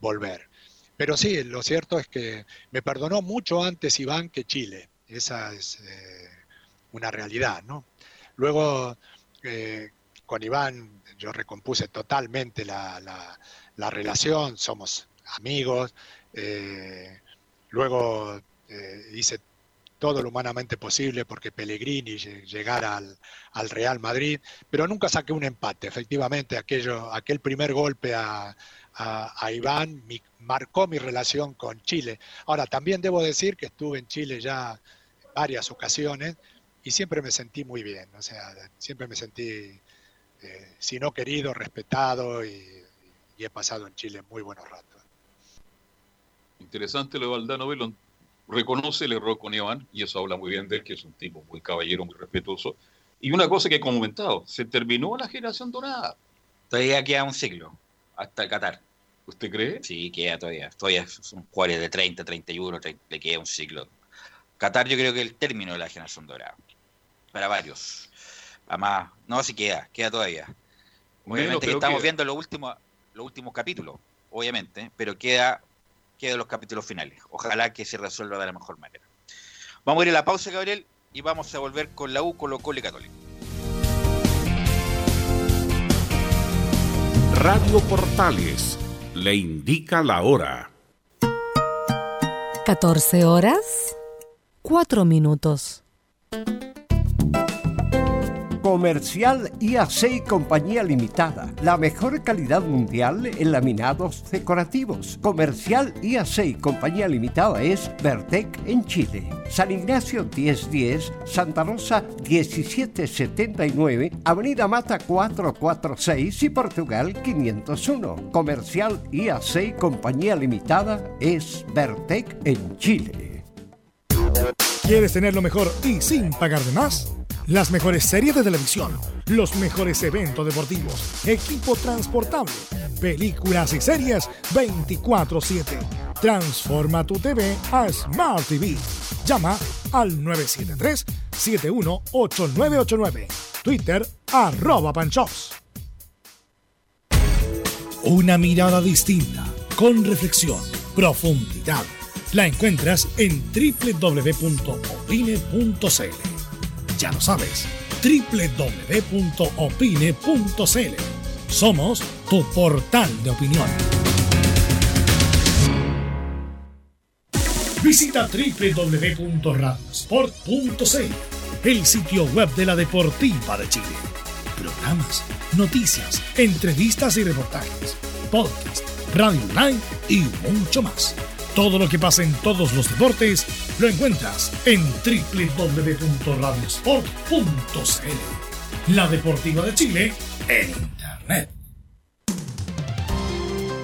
volver. Pero sí, lo cierto es que me perdonó mucho antes Iván que Chile. Esa es eh, una realidad, ¿no? Luego, eh, con Iván yo recompuse totalmente la, la, relación, somos amigos. Eh, luego hice todo lo humanamente posible porque Pellegrini llegara al, al, Real Madrid, pero nunca saqué un empate. Efectivamente, aquello, aquel primer golpe a, a, Iván marcó mi relación con Chile. Ahora, también debo decir que estuve en Chile ya varias ocasiones y siempre me sentí muy bien, o sea, siempre me sentí, eh, si no querido, respetado y, he pasado en Chile muy buenos ratos. Interesante lo de Valdano Belón. Reconoce el error con Iván y eso habla muy bien de él, que es un tipo muy caballero, muy respetuoso. Y una cosa que he comentado, se terminó la generación dorada. Todavía queda un siglo hasta el Qatar. ¿Usted cree? Sí, queda todavía. Todavía son jugadores de 30, 31, 30, le queda un ciclo. Qatar yo creo que es el término de la generación dorada. Para varios. Además, no, si queda, queda todavía. Obviamente que estamos viendo los últimos, los últimos capítulos, obviamente, pero queda, queda los capítulos finales. Ojalá que se resuelva de la mejor manera. Vamos a ir a la pausa, Gabriel, y vamos a volver con la U, Colo Colo y Católico. Radio Portales le indica la hora. 14 horas, 4 minutos. Comercial IAC y Compañía Limitada. La mejor calidad mundial en laminados decorativos. Comercial IAC y Compañía Limitada es Vertec en Chile. San Ignacio 1010, Santa Rosa 1779, Avenida Mata 446 y Portugal 501. Comercial IAC y Compañía Limitada es Vertec en Chile. ¿Quieres tener lo mejor y sin pagar de más? Las mejores series de televisión, los mejores eventos deportivos, equipo transportable, películas y series 24/7. Transforma tu TV a Smart TV. Llama al 973-718989. Twitter arroba panchops. Una mirada distinta, con reflexión, profundidad. La encuentras en www.opine.cl ya lo sabes, www.opine.cl. Somos tu portal de opinión. Visita www.radiosport.cl, el sitio web de la Deportiva de Chile. Programas, noticias, entrevistas y reportajes, podcast, radio online y mucho más. Todo lo que pasa en todos los deportes lo encuentras en www.radiosport.cl. La Deportiva de Chile en Internet.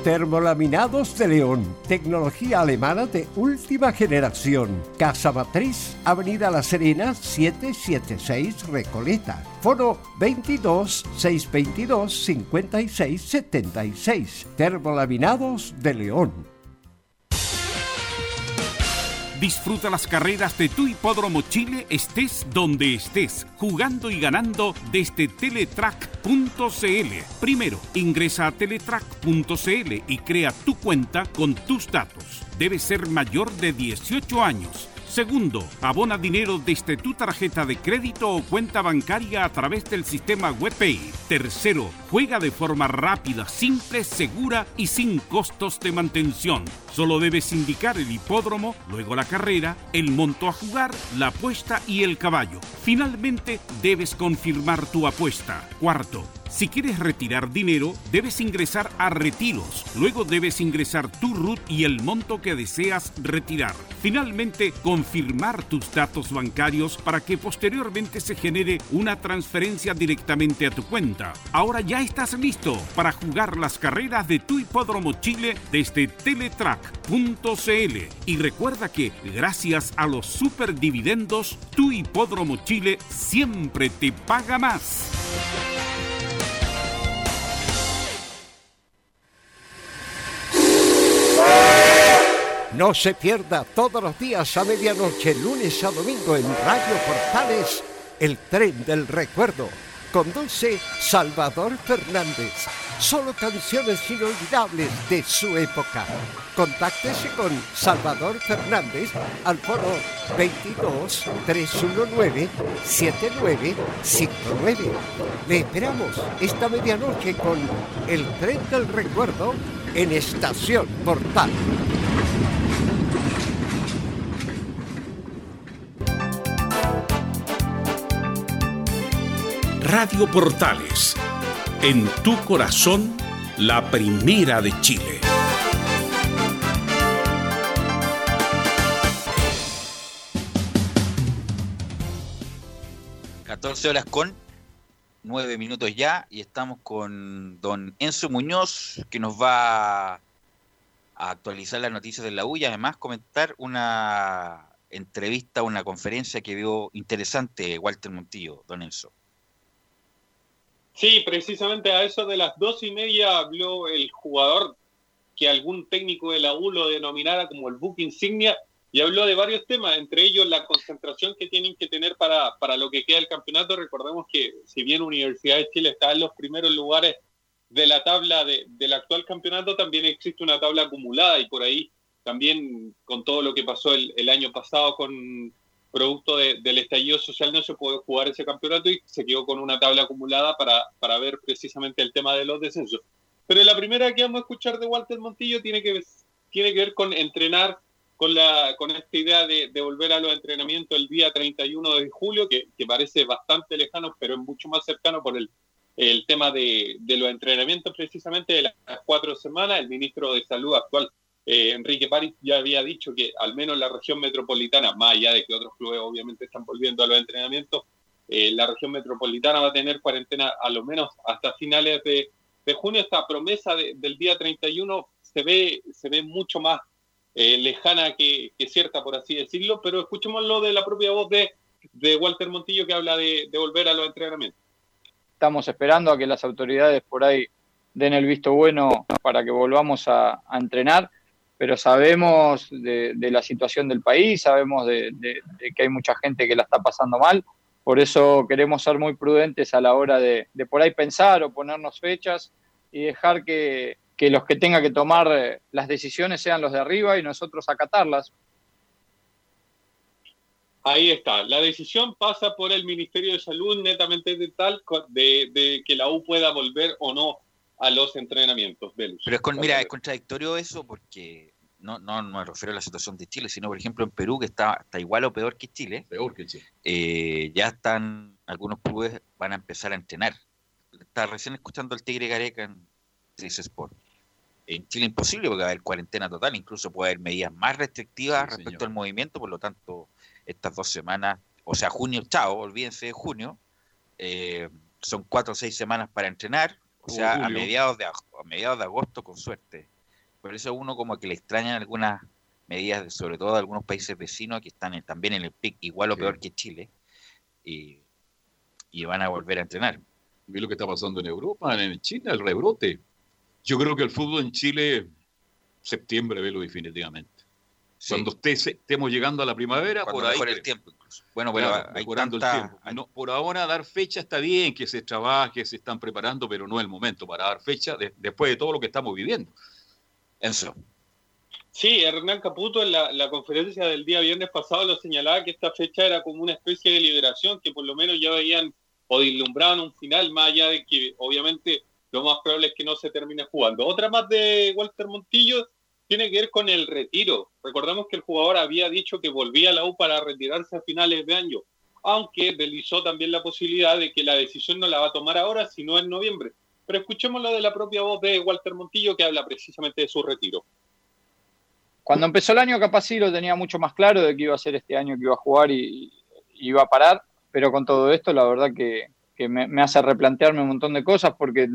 Termolaminados de León, tecnología alemana de última generación. Casa Matriz, Avenida La Serena, 776 Recoleta. Foro 22 622 56 76. Termolaminados de León. Disfruta las carreras de tu hipódromo Chile estés donde estés, jugando y ganando desde teletrack.cl. Primero, ingresa a teletrack.cl y crea tu cuenta con tus datos. Debe ser mayor de 18 años. Segundo, abona dinero desde tu tarjeta de crédito o cuenta bancaria a través del sistema WebPay. Tercero, juega de forma rápida, simple, segura y sin costos de mantención. Solo debes indicar el hipódromo, luego la carrera, el monto a jugar, la apuesta y el caballo. Finalmente, debes confirmar tu apuesta. Cuarto, si quieres retirar dinero, debes ingresar a retiros. Luego debes ingresar tu RUT y el monto que deseas retirar. Finalmente, confirmar tus datos bancarios para que posteriormente se genere una transferencia directamente a tu cuenta. Ahora ya estás listo para jugar las carreras de tu hipódromo Chile desde teletrack.cl. Y recuerda que, gracias a los superdividendos, tu hipódromo Chile siempre te paga más. No se pierda todos los días a medianoche, lunes a domingo en Radio Portales, el tren del recuerdo. Conduce Salvador Fernández. Solo canciones inolvidables de su época. Contáctese con Salvador Fernández al foro 22 319 7959. Le esperamos esta medianoche con el tren del recuerdo en Estación Portal. Radio Portales, en tu corazón, la primera de Chile. ...14 horas con 9 minutos ya... ...y estamos con don Enzo Muñoz... ...que nos va a actualizar las noticias de la U... ...y además comentar una entrevista, una conferencia que vio interesante Walter Montillo, don Enzo. Sí, precisamente a eso de las dos y media habló el jugador que algún técnico de la U lo denominara como el book insignia y habló de varios temas, entre ellos la concentración que tienen que tener para, para lo que queda del campeonato. Recordemos que si bien Universidad de Chile está en los primeros lugares de la tabla de, del actual campeonato, también existe una tabla acumulada y por ahí también con todo lo que pasó el año pasado con producto de, del estallido social no se pudo jugar ese campeonato y se quedó con una tabla acumulada para, para ver precisamente el tema de los descensos. Pero la primera que vamos a escuchar de Walter Montillo tiene que, tiene que ver con entrenar con, la, con esta idea de, volver a los entrenamientos el día 31 de julio, que, que, parece bastante lejano, pero es mucho más cercano por el, el tema de, de, los entrenamientos precisamente de las cuatro semanas. El ministro de Salud actual, eh, Enrique París, ya había dicho que al menos la región metropolitana, más allá de que otros clubes obviamente están volviendo a los entrenamientos, eh, la región metropolitana va a tener cuarentena a lo menos hasta finales de, junio. Esta promesa del día 31 se ve, se ve mucho más eh, lejana que, cierta, por así decirlo, pero escuchemos lo de la propia voz de, de Walter Montillo que habla de, volver a los entrenamientos. Estamos esperando a que las autoridades por ahí den el visto bueno para que volvamos a entrenar, pero sabemos de, la situación del país, sabemos de, que hay mucha gente que la está pasando mal, por eso queremos ser muy prudentes a la hora de, por ahí pensar o ponernos fechas y dejar que, los que tengan que tomar eh, las decisiones sean los de arriba y nosotros acatarlas. Ahí está. La decisión pasa por el Ministerio de Salud netamente de tal de que la U pueda volver o no a los entrenamientos. Velus. Pero es con, mira, es contradictorio eso porque no, no, no me refiero a la situación de Chile, sino por ejemplo en Perú, que está, está igual o peor que Chile. Peor que Chile. Eh, ya están, algunos clubes van a empezar a entrenar. Está recién escuchando el Tigre Gareca en Trice Sport en Chile imposible porque va a haber cuarentena total, incluso puede haber medidas más restrictivas sí, respecto señor. al movimiento, por lo tanto, estas dos semanas, o sea, junio, chao, olvídense de junio, eh, son cuatro o seis semanas para entrenar, o sea, a mediados, de, a mediados de agosto con suerte. Por eso uno como que le extrañan algunas medidas, sobre todo de algunos países vecinos que están en, también en el pic, igual o sí. peor que Chile, y, y van a volver a entrenar. ¿Ve lo que está pasando en Europa, en China, el rebrote? Yo creo que el fútbol en Chile, septiembre, velo definitivamente. Sí. Cuando esté, estemos llegando a la primavera, Cuando por ahí. el tiempo incluso. Bueno, pero claro, mejorando tanta... el tiempo. No, por ahora, dar fecha está bien, que se trabaje, se están preparando, pero no es el momento para dar fecha de, después de todo lo que estamos viviendo. Enzo. Sí, Hernán Caputo en la, la, conferencia del día viernes pasado lo señalaba que esta fecha era como una especie de liberación, que por lo menos ya veían o vislumbraban un final, más allá de que obviamente lo más probable es que no se termine jugando. Otra más de Walter Montillo tiene que ver con el retiro. Recordamos que el jugador había dicho que volvía a la U para retirarse a finales de año, aunque deslizó también la posibilidad de que la decisión no la va a tomar ahora, sino en noviembre. Pero escuchemos lo de la propia voz de Walter Montillo que habla precisamente de su retiro. Cuando empezó el año capaz sí lo tenía mucho más claro de que iba a ser este año que iba a jugar y, iba a parar, pero con todo esto la verdad que, que me, me, hace replantearme un montón de cosas porque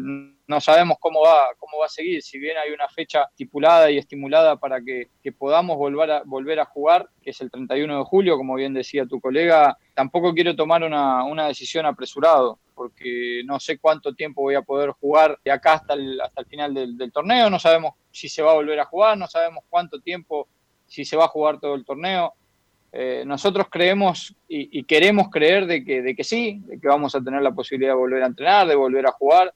no sabemos cómo va, cómo va a seguir. Si bien hay una fecha estipulada y estimulada para que, podamos volver a, volver a jugar, que es el 31 de julio, como bien decía tu colega, tampoco quiero tomar una, una decisión apresurado porque no sé cuánto tiempo voy a poder jugar de acá hasta el, hasta el final del, del torneo, no sabemos si se va a volver a jugar, no sabemos cuánto tiempo, si se va a jugar todo el torneo. Eh, nosotros creemos y, y, queremos creer de que, de que sí, de que vamos a tener la posibilidad de volver a entrenar, de volver a jugar.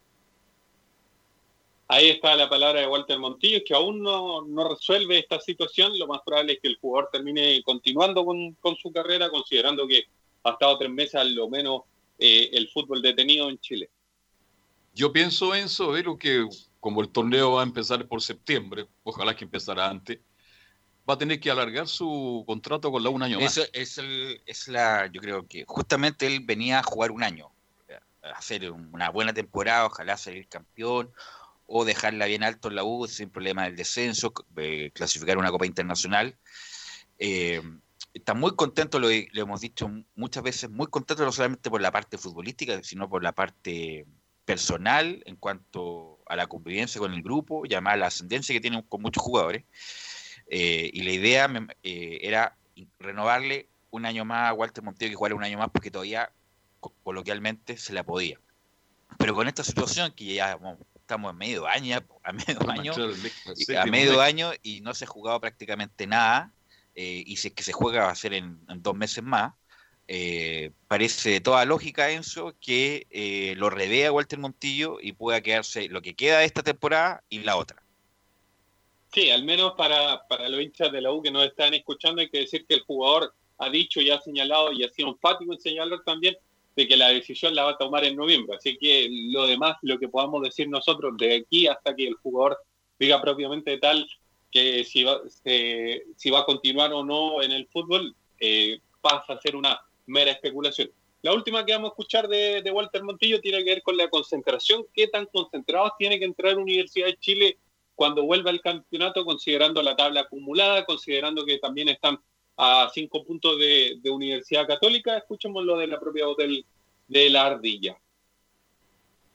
Ahí está la palabra de Walter Montillo, que aún no, no resuelve esta situación. Lo más probable es que el jugador termine continuando con, con su carrera, considerando que ha estado tres meses al lo menos eh, el fútbol detenido en Chile. Yo pienso, Enzo, Vero, que como el torneo va a empezar por septiembre, ojalá que empezara antes, va a tener que alargar su contrato con la un año más. Eso es, el, es la, yo creo que justamente él venía a jugar un año, a hacer una buena temporada, ojalá salir campeón o dejarla bien alto en la U sin problema del descenso, eh, clasificar una Copa Internacional. Eh, está muy contento, lo, hemos dicho muchas veces, muy contento no solamente por la parte futbolística, sino por la parte personal en cuanto a la convivencia con el grupo, llamada la ascendencia que tiene con muchos jugadores. Eh, y la idea eh, era renovarle un año más a Walter Montillo que jugara un año más porque todavía coloquialmente se la podía. Pero con esta situación que ya bueno, estamos a medio año, a medio año, a medio año y no se ha jugado prácticamente nada, eh, y si es que se juega va a ser en, en dos meses más, eh, parece de toda lógica, Enzo, que eh, lo revea Walter Montillo y pueda quedarse lo que queda de esta temporada y la otra. Sí, al menos para, para los hinchas de la U que nos están escuchando, hay que decir que el jugador ha dicho y ha señalado y ha sido enfático en señalar también de que la decisión la va a tomar en noviembre. Así que lo demás, lo que podamos decir nosotros de aquí hasta que el jugador diga propiamente tal que si va, se- si va a continuar o no en el fútbol, eh, pasa a ser una mera especulación. La última que vamos a escuchar de, de Walter Montillo tiene que ver con la concentración. ¿Qué tan concentrados tiene que entrar Universidad de Chile cuando vuelva al campeonato, considerando la tabla acumulada, considerando que también están a cinco puntos de, Universidad Católica? Escuchemos lo de la propia voz del- de la Ardilla.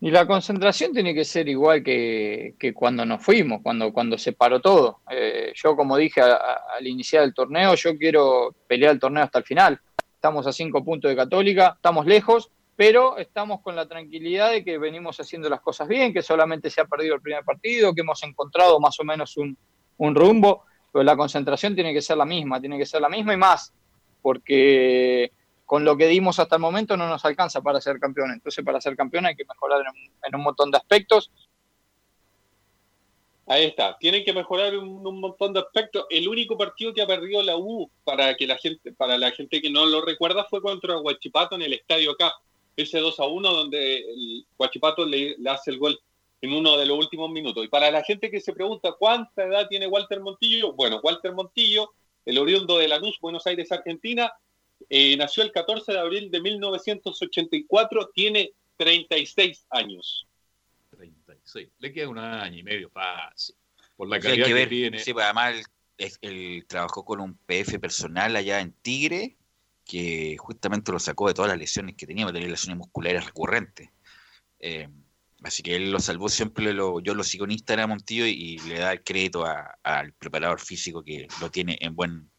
Y la concentración tiene que ser igual que, que cuando nos fuimos, cuando, cuando se paró todo. Eh, yo, como dije a- al iniciar el torneo, yo quiero pelear el torneo hasta el final. Estamos a cinco puntos de Católica, estamos lejos, pero estamos con la tranquilidad de que venimos haciendo las cosas bien, que solamente se ha perdido el primer partido, que hemos encontrado más o menos un, un rumbo, pero la concentración tiene que ser la misma, tiene que ser la misma y más, porque con lo que dimos hasta el momento no nos alcanza para ser campeón. Entonces, para ser campeón hay que mejorar en un, en un montón de aspectos. Ahí está, tienen que mejorar un, un montón de aspectos. El único partido que ha perdido la U para que la gente, para la gente que no lo recuerda, fue contra Huachipato en el Estadio K, ese 2 a 1 donde el Huachipato le, le hace el gol en uno de los últimos minutos. Y para la gente que se pregunta cuánta edad tiene Walter Montillo, bueno, Walter Montillo, el oriundo de Lanús, Buenos Aires, Argentina, eh, nació el 14 de abril de 1984, tiene 36 años. 36. Le queda un año y medio fácil. Por la calidad que que, ver, tiene. sí, pues, además él, él trabajó con un PF personal allá en Tigre, que justamente lo sacó de todas las lesiones que tenía, tenía lesiones musculares recurrentes. Eh, así que él lo salvó, siempre lo, yo lo sigo en Instagram, Montillo, y, le da el crédito a- al preparador físico que lo tiene en buen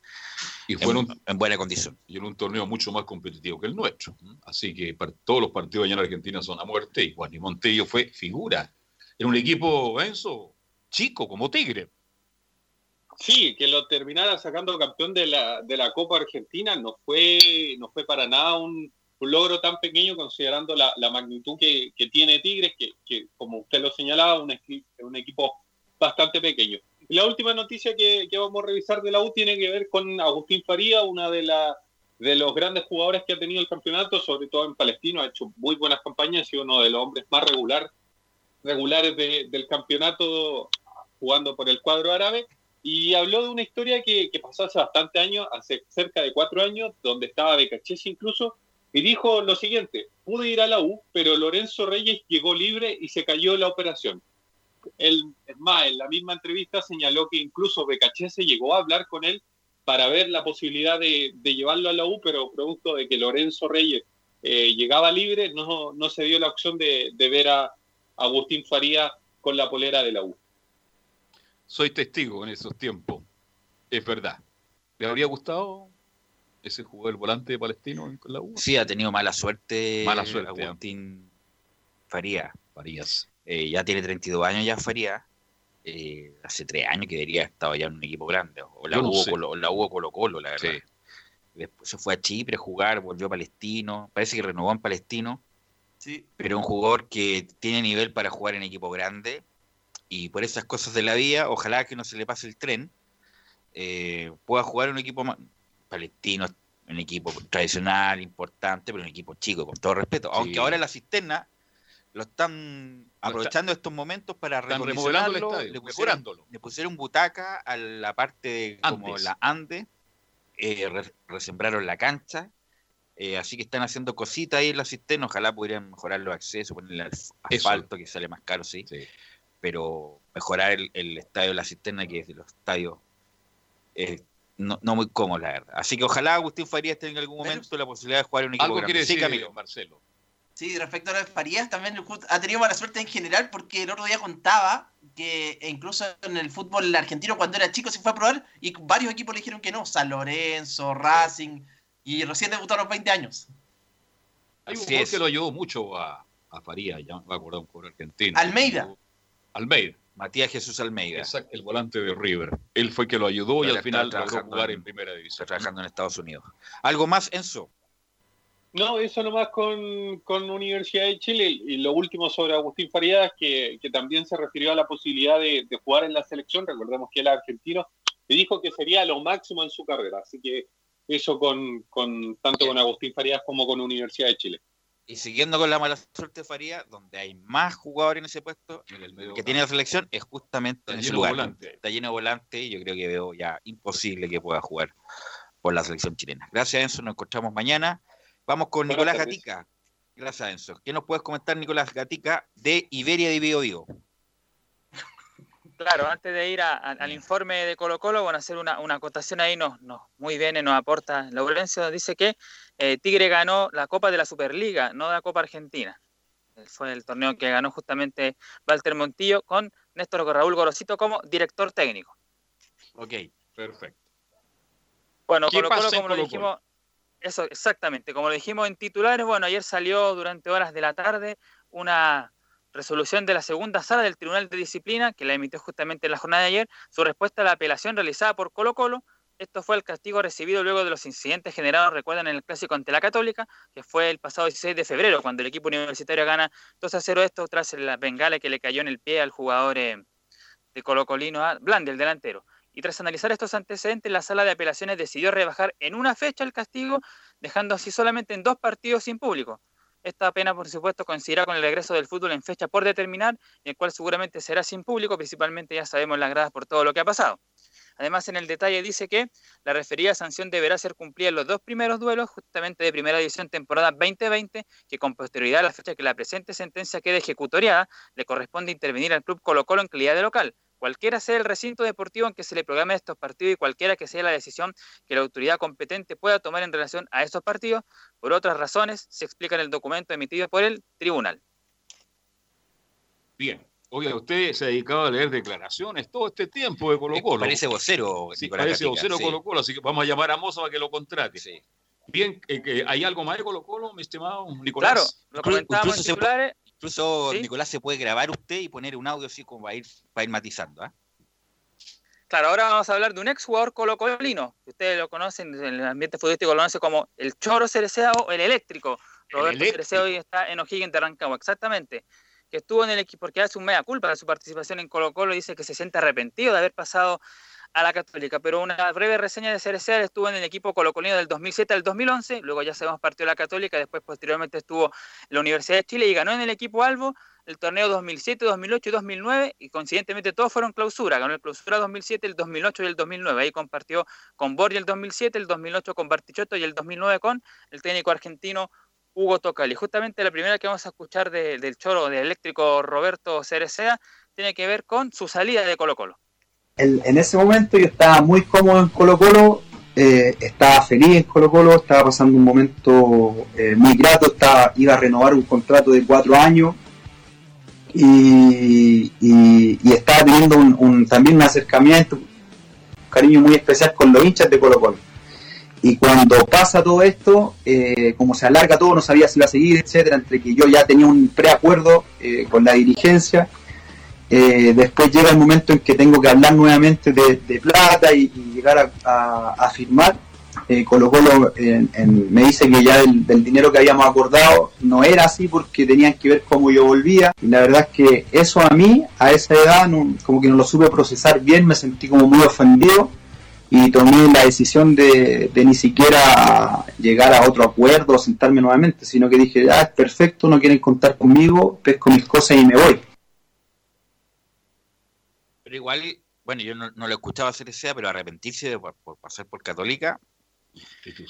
Y fue en, en un- en buena condición. y en un torneo mucho más competitivo que el nuestro. Así que par- todos los partidos allá en Argentina son a muerte y Juan y Montillo fue figura. Era un equipo, Enzo, chico, como Tigre. Sí, que lo terminara sacando campeón de la, de la Copa Argentina no fue, no fue para nada un, un logro tan pequeño considerando la, la magnitud que, que tiene Tigres, que, que, como usted lo señalaba, un, un equipo bastante pequeño. Y la última noticia que, que vamos a revisar de la U tiene que ver con Agustín Faría, una de, la, de los grandes jugadores que ha tenido el campeonato, sobre todo en Palestino, ha hecho muy buenas campañas, ha sido uno de los hombres más regular, regulares de- del campeonato jugando por el cuadro árabe y habló de una historia que, que pasó hace bastante años, hace cerca de cuatro años, donde estaba Becachese incluso, y dijo lo siguiente, pude ir a la U, pero Lorenzo Reyes llegó libre y se cayó la operación. Él, es más, en la misma entrevista señaló que incluso Becachese llegó a hablar con él para ver la posibilidad de, llevarlo a la U, pero producto de que Lorenzo Reyes eh, llegaba libre, no, no se dio la opción de, ver a Agustín Faría con la polera de la U. Soy testigo en esos tiempos. Es verdad. ¿Le habría gustado ese jugador volante palestino en la U? Sí, ha tenido mala suerte. Mala suerte, Agustín Faría. Farías. Eh, ya tiene 32 años ya Faría. Eh, hace tres años que debería estado ya en un equipo grande. O la no U o sé. Colo, o la U o Colo Colo, la verdad. Después se fue a Chipre a jugar, volvió a Palestino. Parece que renovó en Palestino. Sí. Pero un jugador que tiene nivel para jugar en equipo grande. Y por esas cosas de la vida, ojalá que no se le pase el tren. eh, pueda jugar en un equipo palestino, un equipo tradicional, importante, pero un equipo chico, con todo respeto. Aunque ahora la cisterna lo están aprovechando estos momentos para el estadio, le pusieron, le pusieron butaca a la parte de como la Ande, eh, re- resembraron la cancha, eh, así que están haciendo cositas ahí en la cisterna, ojalá pudieran mejorar los accesos, ponerle Eso. asfalto que sale más caro, sí, pero mejorar el, el estadio de la cisterna que es de los estadios eh, no, no muy cómodo, la verdad. Así que ojalá Agustín Farías tenga en algún momento la posibilidad de jugar en un equipo Algo grande. quiere Sí, decir Camilo. Marcelo. Sí, respecto a lo de Farías, también ha tenido mala suerte en general porque el otro día contaba que incluso en el fútbol argentino cuando era chico se fue a probar y varios equipos le dijeron que no, San Lorenzo, Racing, y recién debutó a los 20 años. Hay un jugador es. que lo ayudó mucho a, a Farías, ya me voy a acordar un jugador argentino. Almeida. Almeida. Matías Jesús Almeida. Exacto, el volante de River. Él fue que lo ayudó y al final logró jugar en- en primera división. Está trabajando en Estados Unidos. ¿Algo más, Enzo? No, eso nomás con, con Universidad de Chile. Y lo último sobre Agustín Farías, que, que también se refirió a la posibilidad de, de jugar en la selección. Recordemos que él es argentino. Y dijo que sería lo máximo en su carrera. Así que eso con, con tanto con Agustín Farías como con Universidad de Chile. Y siguiendo con la mala suerte de Faría, donde hay más jugadores en ese puesto que tiene la selección, es justamente en ese lugar. volante. Está lleno de volante y yo creo que veo ya imposible que pueda jugar por la selección chilena. Gracias, Enzo. Nos encontramos mañana. Vamos con Buenas Nicolás tardes. Gatica. Gracias, Enzo. ¿Qué nos puedes comentar, Nicolás Gatica, de Iberia de Bio Bio? Claro, antes de ir a- a- al informe de Colo Colo, bueno, hacer una, una acotación ahí, nos, nos, muy bien, nos aporta Laurencio, dice que eh, Tigre ganó la Copa de la Superliga, no la Copa Argentina. Fue el torneo que ganó justamente Walter Montillo con Néstor Raúl Gorosito como director técnico. Ok, perfecto. Bueno, ¿Qué Colo Colo, como lo dijimos, eso exactamente, como lo dijimos en titulares, bueno, ayer salió durante horas de la tarde una resolución de la segunda sala del Tribunal de Disciplina, que la emitió justamente en la jornada de ayer, su respuesta a la apelación realizada por Colo Colo. Esto fue el castigo recibido luego de los incidentes generados, recuerdan, en el clásico ante la Católica, que fue el pasado 16 de febrero, cuando el equipo universitario gana 2 a 0 esto tras la bengala que le cayó en el pie al jugador eh, de Colo Colino, a Blandi, el delantero. Y tras analizar estos antecedentes, la sala de apelaciones decidió rebajar en una fecha el castigo, dejando así solamente en dos partidos sin público. Esta pena, por supuesto, coincidirá con el regreso del fútbol en fecha por determinar, el cual seguramente será sin público, principalmente ya sabemos las gradas por todo lo que ha pasado. Además, en el detalle dice que la referida sanción deberá ser cumplida en los dos primeros duelos, justamente de primera división temporada 2020, que con posterioridad a la fecha que la presente sentencia quede ejecutoriada, le corresponde intervenir al club Colo Colo en calidad de local. Cualquiera sea el recinto deportivo en que se le programe estos partidos y cualquiera que sea la decisión que la autoridad competente pueda tomar en relación a estos partidos, por otras razones, se explica en el documento emitido por el tribunal. Bien. Oiga, usted se ha dedicado a leer declaraciones todo este tiempo de Colo Colo. Parece vocero, Sí, parece vocero sí. Colo Colo, así que vamos a llamar a Moza para que lo contrate. Bien, eh, que ¿hay algo más de Colo Colo, mi estimado Nicolás? Claro, lo comentábamos en se, titulares. Incluso ¿Sí? Nicolás se puede grabar usted y poner un audio así como para ir, para ir matizando. ¿ah? Claro, ahora vamos a hablar de un ex jugador colocolino, que ustedes lo conocen en el ambiente futbolístico, lo conocen como el Choro Cerecea o el Eléctrico. Roberto Eléctrico. Cerecea hoy está en O'Higgins de Rancagua, exactamente. Que estuvo en el equipo, porque hace un mea culpa de su participación en Colo Colo, dice que se siente arrepentido de haber pasado a la Católica, pero una breve reseña de Cerecea, él estuvo en el equipo colocolino del 2007 al 2011, luego ya sabemos partió la Católica, después posteriormente estuvo la Universidad de Chile y ganó en el equipo Albo el torneo 2007, 2008 y 2009 y coincidentemente todos fueron clausura, ganó el clausura 2007, el 2008 y el 2009, ahí compartió con Borja el 2007, el 2008 con Bartichotto y el 2009 con el técnico argentino Hugo Tocali. Justamente la primera que vamos a escuchar de- del choro del eléctrico Roberto Cerecea tiene que ver con su salida de Colo Colo. El- en ese momento yo estaba muy cómodo en Colo Colo, eh, estaba feliz en Colo Colo, estaba pasando un momento eh, muy grato, estaba, iba a renovar un contrato de cuatro años y, estaba teniendo un, también un acercamiento, un cariño muy especial con los hinchas de Colo Colo. Y cuando pasa todo esto, eh, como se alarga todo, no sabía si iba a seguir, etcétera, entre que yo ya tenía un preacuerdo con la dirigencia, eh, después llega el momento en que tengo que hablar nuevamente de, plata y, llegar a, firmar. Eh, Colo en- me dice que ya del, dinero que habíamos acordado no era así porque tenían que ver cómo yo volvía. Y la verdad es que eso a mí, a esa edad, no- como que no lo supe procesar bien, me sentí como muy ofendido y tomé la decisión de, de ni siquiera llegar a otro acuerdo o sentarme nuevamente, sino que dije, ah, es perfecto, no quieren contar conmigo, pesco mis cosas y me voy. Pero igual, bueno, yo no, no lo escuchaba hacer ese, pero arrepentirse de, por, por pasar por Católica.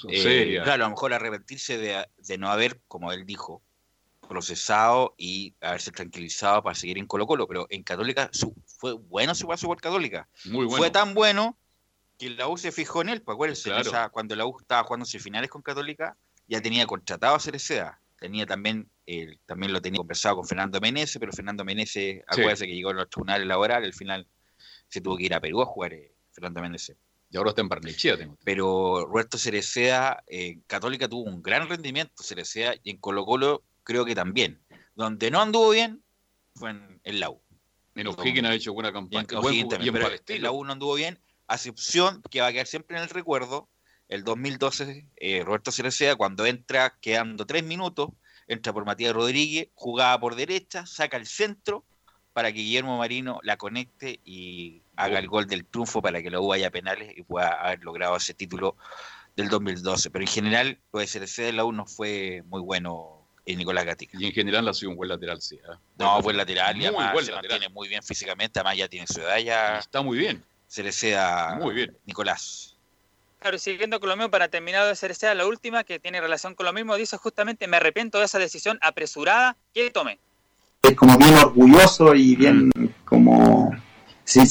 eh, claro, a lo mejor arrepentirse de, de no haber, como él dijo, procesado y haberse tranquilizado para seguir en Colo Colo, pero en Católica su- fue bueno su paso por Católica. Muy bueno. Fue tan bueno que la U se fijó en él, pues acuérdense, Claro. o sea, cuando la U estaba jugando semifinales con Católica, ya tenía contratado a Cereceda. Tenía también, eh, también lo tenía conversado con Fernando Menezes, pero Fernando Menezes, acuérdense que llegó a los tribunales laborales, al final se tuvo que ir a Perú a jugar eh, Fernando Menezes. Y ahora está en Barnechea, tengo. Pero Roberto Cereceda, eh, en Católica tuvo un gran rendimiento, Cereceda, y en Colo Colo creo que también. Donde no anduvo bien fue en el la U. En O'Higgins ha hecho buena campaña. Y en, también, pero en la U no anduvo bien, a excepción que va a quedar siempre en el recuerdo, el 2012, eh, Roberto Cereceda, cuando entra quedando tres minutos, entra por Matías Rodríguez, jugaba por derecha, saca el centro para que Guillermo Marino la conecte y haga el gol del triunfo para que la U vaya a penales y pueda haber logrado ese título del 2012. Pero en general, lo de Cereceda en la U no fue muy bueno en Nicolás Gatica. Y en general ha sido un buen lateral, sí. ¿eh? No, buen lateral y además se mantiene muy bien físicamente, además ya tiene su edad ya. Está muy bien. Cereceda. Muy bien. Nicolás. Claro, siguiendo con lo mismo, para terminar de Cereceda, la última que tiene relación con lo mismo, dice justamente, me arrepiento de esa decisión apresurada que tomé. Es como bien orgulloso y bien como sin,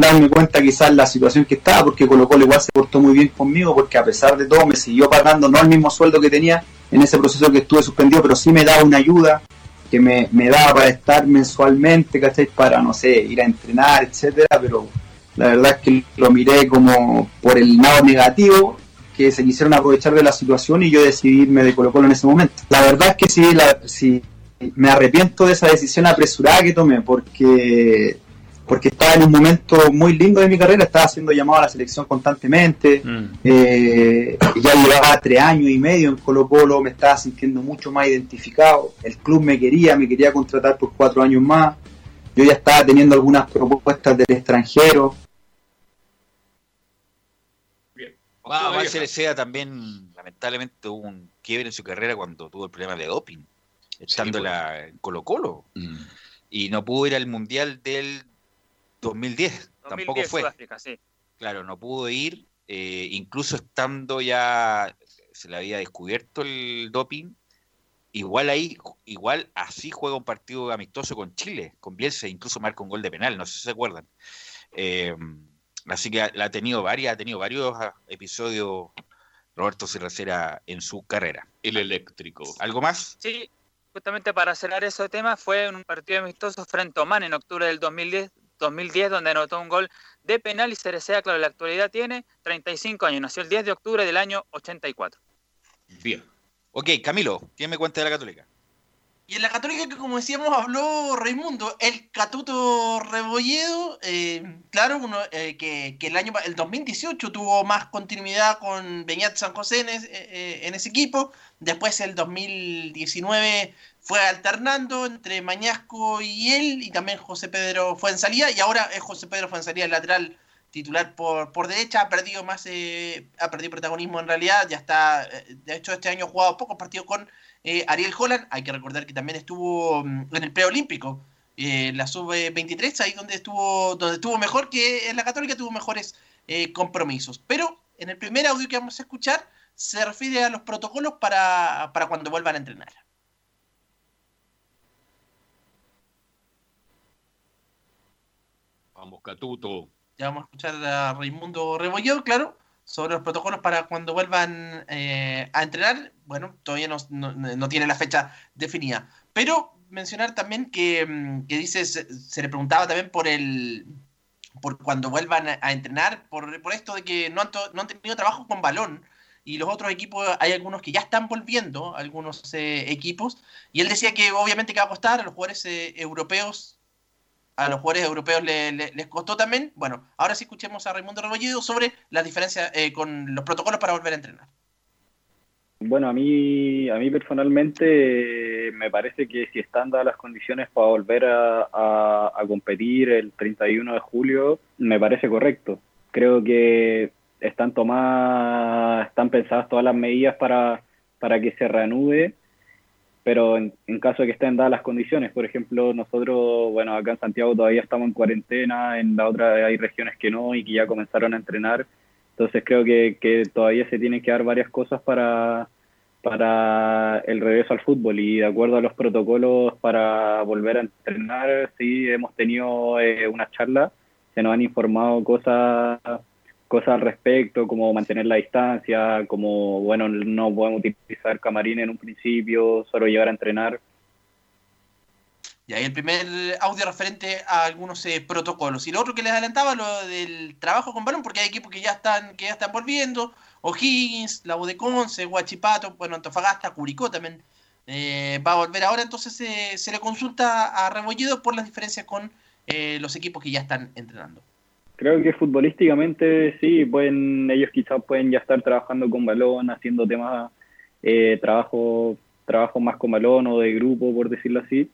darme cuenta quizás la situación que estaba, porque Colo Colo igual se portó muy bien conmigo, porque a pesar de todo me siguió pagando no el mismo sueldo que tenía en ese proceso que estuve suspendido, pero sí me daba una ayuda que me, me daba para estar mensualmente, ¿cachai? Para, no sé, ir a entrenar, etcétera, pero la verdad es que lo miré como por el lado negativo, que se quisieron aprovechar de la situación y yo decidí irme de Colo Colo en ese momento. La verdad es que sí, la, sí, me arrepiento de esa decisión apresurada que tomé, porque porque estaba en un momento muy lindo de mi carrera, estaba siendo llamado a la selección constantemente, Mm. eh, ya llevaba tres años y medio en Colo Colo, me estaba sintiendo mucho más identificado, el club me quería, me quería contratar por cuatro años más, yo ya estaba teniendo algunas propuestas del extranjero, Va, va Cereceda también, lamentablemente, tuvo un quiebre en su carrera cuando tuvo el problema de doping, estando en la- en Colo Colo. Mm. Y no pudo ir al Mundial del 2010, tampoco 2010 fue. Sudáfrica, sí. Claro, no pudo ir, eh, incluso estando ya, se le había descubierto el doping, igual ahí, igual así juega un partido amistoso con Chile, con Bielsa, incluso marca un gol de penal, no sé si se acuerdan. Eh, así que ha, la ha tenido varias, ha tenido varios ah, episodios Roberto Cerracera en su carrera. El eléctrico. ¿Algo más? Sí, justamente para cerrar ese tema, fue en un partido amistoso frente a Oman en octubre del 2010, 2010 donde anotó un gol de penal y Cereceda, claro, en la actualidad tiene 35 años, nació el 10 de octubre del año 84. Bien. Ok, Camilo, ¿quién me cuenta de la Católica? Y en la Católica, que como decíamos, habló Raimundo, el Catuto Rebolledo, eh, claro, uno, eh, que, el año el 2018 tuvo más continuidad con Beñat San José en, es- eh, en ese equipo, después el 2019 fue alternando entre Mañasco y él, y también José Pedro fue en salida, y ahora es José Pedro fue en salida, el lateral titular por, por derecha, ha perdido más, eh, ha perdido protagonismo en realidad, ya está, eh, de hecho este año ha jugado pocos partidos con eh, Ariel Holland, hay que recordar que también estuvo mm, en el preolímpico, eh, la sub-23, ahí donde estuvo, donde estuvo mejor que en la Católica, tuvo mejores eh, compromisos. Pero en el primer audio que vamos a escuchar se refiere a los protocolos para, para cuando vuelvan a entrenar. Vamos, Catuto. Ya vamos a escuchar a Raimundo Rebolledo, claro, sobre los protocolos para cuando vuelvan eh, a entrenar. Bueno, todavía no, no- no tiene la fecha definida. Pero mencionar también que, mm, que dice, se, le preguntaba también por el por cuando vuelvan a, a entrenar, por, por esto de que no han, to- no han tenido trabajo con balón. Y los otros equipos, hay algunos que ya están volviendo, algunos eh, equipos. Y él decía que obviamente que va a costar a los jugadores eh, europeos a los jugadores europeos le- le- les costó también. Bueno, ahora sí escuchemos a Raimundo Rebolledo sobre las diferencias eh, con los protocolos para volver a entrenar. Bueno, a mí, a mí personalmente eh, me parece que si están dadas las condiciones para volver a, a- a competir el 31 de julio, me parece correcto. Creo que están tomadas, están pensadas todas las medidas para, para que se reanude, pero en, en caso de que estén dadas las condiciones, por ejemplo, nosotros, bueno, acá en Santiago todavía estamos en cuarentena, en la otra hay regiones que no y que ya comenzaron a entrenar. Entonces creo que, que todavía se tienen que dar varias cosas para, para el regreso al fútbol y de acuerdo a los protocolos para volver a entrenar, sí hemos tenido eh, una charla, se nos han informado cosas cosas al respecto, como mantener la distancia, como, bueno, no podemos utilizar camarín en un principio, solo llegar a entrenar. Y ahí el primer audio referente a algunos eh, protocolos. Y lo otro que les adelantaba, lo del trabajo con balón, porque hay equipos que ya están, que ya están volviendo. O'Higgins, la U de Huachipato, bueno, Antofagasta, Curicó también eh, va a volver ahora. Entonces eh, se le consulta a Rebolledo por las diferencias con eh, los equipos que ya están entrenando. Creo que futbolísticamente sí, pueden ellos quizás pueden ya estar trabajando con balón, haciendo temas, eh, trabajo, trabajo más con balón o de grupo, por decirlo así.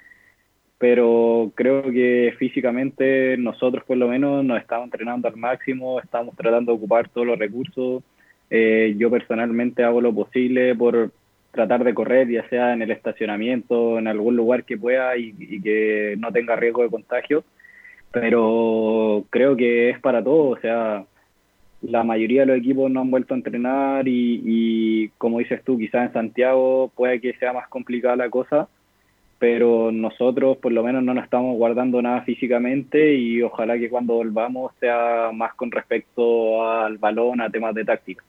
Pero creo que físicamente nosotros por lo menos nos estamos entrenando al máximo, estamos tratando de ocupar todos los recursos. Eh, yo personalmente hago lo posible por tratar de correr, ya sea en el estacionamiento, en algún lugar que pueda y, y que no tenga riesgo de contagio pero creo que es para todos, o sea, la mayoría de los equipos no han vuelto a entrenar y, y, como dices tú, quizás en Santiago puede que sea más complicada la cosa, pero nosotros por lo menos no nos estamos guardando nada físicamente y ojalá que cuando volvamos sea más con respecto al balón, a temas de táctica.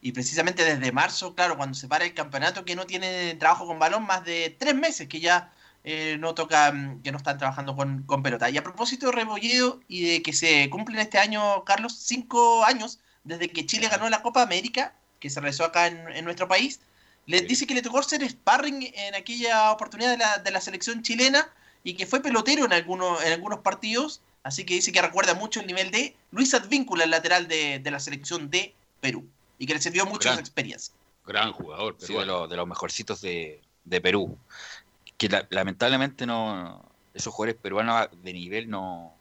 Y precisamente desde marzo, claro, cuando se para el campeonato que no tiene trabajo con balón, más de tres meses que ya eh, no toca, que no están trabajando con, con, pelota. Y a propósito de Rebolledo y de que se cumplen este año, Carlos, cinco años desde que Chile ganó la Copa América, que se realizó acá en, en nuestro país, le dice que le tocó ser sparring en aquella oportunidad de la, de la selección chilena y que fue pelotero en, algunos en algunos partidos, así que dice que recuerda mucho el nivel de Luis Advíncula, el lateral de, de la selección de Perú, y que le sirvió mucho esa experiencia. Gran jugador, sí, de, lo, de, los mejorcitos de, de Perú que la, lamentablemente no esos jugadores peruanos de nivel no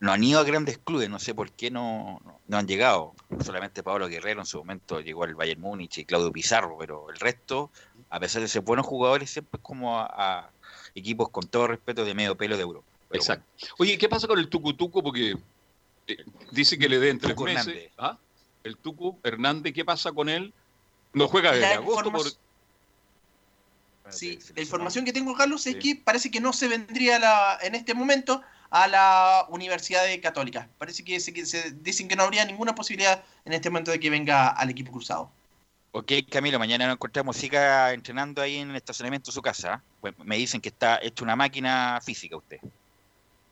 no han ido a grandes clubes, no sé por qué no, no, no, han llegado. Solamente Pablo Guerrero en su momento llegó al Bayern Múnich y Claudio Pizarro, pero el resto, a pesar de ser buenos jugadores, siempre es como a, a equipos con todo respeto de medio pelo de Europa. Pero Exacto. Bueno. Oye, ¿qué pasa con el Tucutuco? Porque eh, dice que le den tres Tucu meses. Hernández. ¿Ah? El Tucu Hernández, ¿qué pasa con él? No juega desde agosto por, Sí, la información que tengo, Carlos, es que parece que no se vendría la, en este momento a la Universidad de Católica. Parece que se, que se dicen que no habría ninguna posibilidad en este momento de que venga al equipo cruzado. Ok, Camilo, mañana nos encontramos. Siga entrenando ahí en el estacionamiento de su casa. Pues me dicen que está hecho una máquina física usted.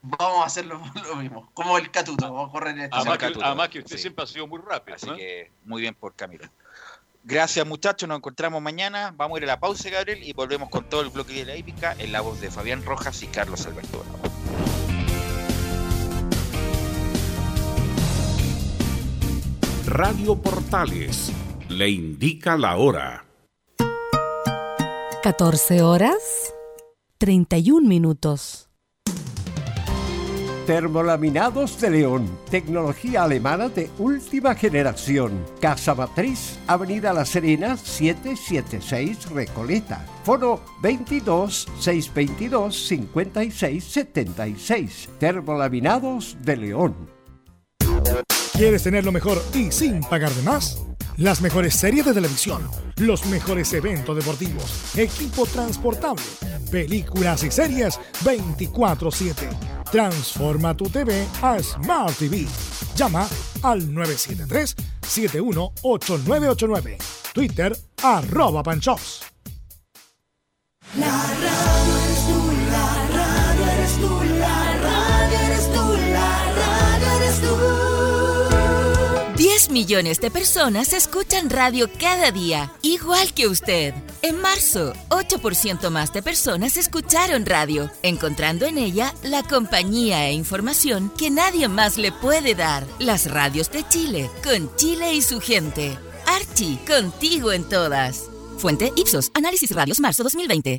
Vamos a hacer lo, lo mismo, como el Catuto, vamos a correr en el además, que, Catuto, además que usted sí. siempre ha sido muy rápido. Así ¿no? que muy bien por Camilo. Gracias muchachos, nos encontramos mañana. Vamos a ir a la pausa, Gabriel, y volvemos con todo el bloque de la hípica en la voz de Fabián Rojas y Carlos Alberto Bravo. Radio Portales le indica la hora. 14 horas 31 minutos. Termolaminados de León, tecnología alemana de última generación. Casa Matriz, Avenida La Serena, 776 Recoleta. Foro 22 622 56 76. Termolaminados de León. ¿Quieres tener lo mejor y sin pagar de más? Las mejores series de televisión, los mejores eventos deportivos, equipo transportable, películas y series 24/7. Transforma tu TV a Smart TV. Llama al 973-718989. Twitter arroba panchops. La radio 10 millones de personas escuchan radio cada día, igual que usted. En marzo, 8% más de personas escucharon radio, encontrando en ella la compañía e información que nadie más le puede dar. Las radios de Chile, con Chile y su gente. Archie, contigo en todas. Fuente Ipsos, Análisis Radios, marzo 2020.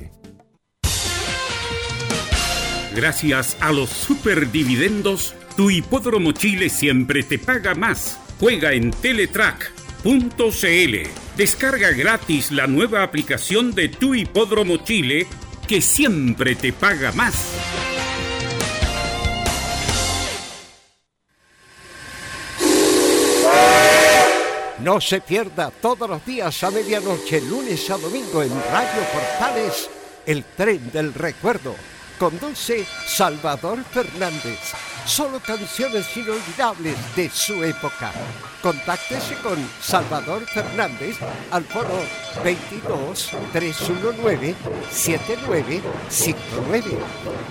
Gracias a los superdividendos, tu hipódromo Chile siempre te paga más. Juega en Teletrack.cl. Descarga gratis la nueva aplicación de tu hipódromo Chile que siempre te paga más. No se pierda todos los días a medianoche, lunes a domingo en Radio Portales, el tren del recuerdo. Conduce Salvador Fernández. Solo canciones inolvidables de su época. Contáctese con Salvador Fernández al foro 22 319 7959.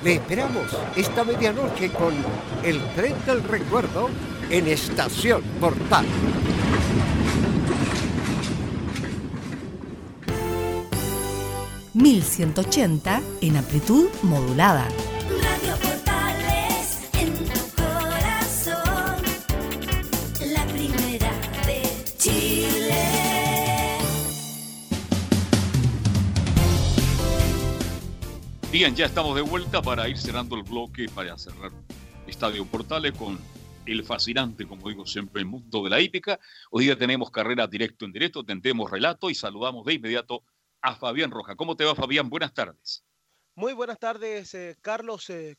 Le esperamos esta medianoche con el tren del recuerdo en Estación Portal. ...1180 en amplitud modulada. Radio Portales en tu corazón, la primera de Chile. Bien, ya estamos de vuelta para ir cerrando el bloque, para cerrar Estadio Portales con el fascinante, como digo siempre, el mundo de la hípica. Hoy día tenemos carrera directo en directo, tendremos relato y saludamos de inmediato a Fabián Roja. ¿Cómo te va, Fabián? Buenas tardes. Muy buenas tardes, eh, Carlos. eh,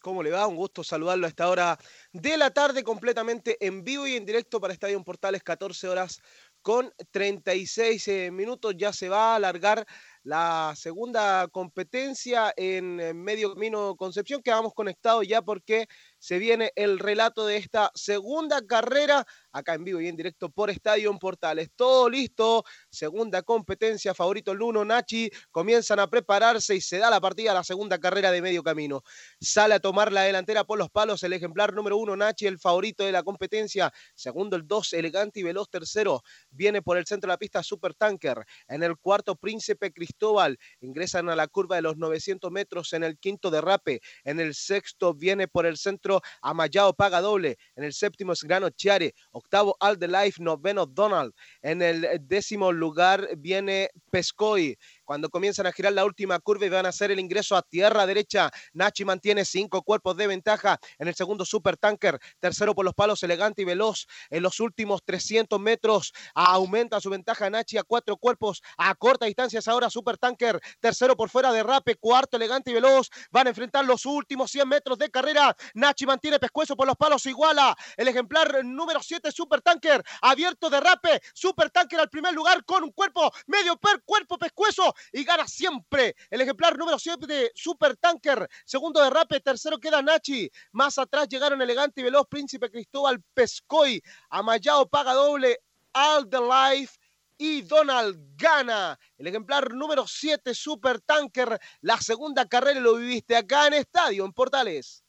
¿Cómo le va? Un gusto saludarlo a esta hora de la tarde, completamente en vivo y en directo para Estadio Portales, 14 horas con 36 eh, minutos. Ya se va a alargar la segunda competencia en eh, Medio Camino Concepción. Quedamos conectados ya porque se viene el relato de esta segunda carrera acá en vivo y en directo por Estadio Portales. Todo listo, segunda competencia, favorito el uno, Nachi, comienzan a prepararse y se da la partida a la segunda carrera de medio camino. Sale a tomar la delantera por los palos el ejemplar número uno, Nachi, el favorito de la competencia. Segundo, el dos, elegante y veloz. Tercero, viene por el centro de la pista Super Tanker. En el cuarto, Príncipe Cristóbal. Ingresan a la curva de los 900 metros en el quinto derrape. En el sexto, viene por el centro Amayao Paga Doble. En el séptimo es Grano Chiare. All the Life. Noveno, Donald. En el décimo lugar viene Pescoy. Cuando comienzan a girar la última curva y van a hacer el ingreso a tierra derecha, Nachi mantiene cinco cuerpos de ventaja. En el segundo, Super Tanker. Tercero por los palos, elegante y veloz. En los últimos 300 metros aumenta su ventaja Nachi a cuatro cuerpos. A corta distancia es ahora Super Tanker. Tercero por fuera de Rape. Cuarto, elegante y veloz. Van a enfrentar los últimos 100 metros de carrera. Nachi mantiene pescuezo por los palos. Iguala el ejemplar número 7, Super Tanker. Abierto de Rape. Super Tanker al primer lugar con un cuerpo medio per cuerpo pescuezo y gana siempre el ejemplar número 7 de Super Tanker. Segundo de Rape, tercero queda Nachi. Más atrás llegaron Elegante y Veloz, Príncipe Cristóbal Pescoy, Amayao Paga Doble, All the Life y Donald gana. El ejemplar número 7, Super Tanker. La segunda carrera lo viviste acá en Estadio, en Portales.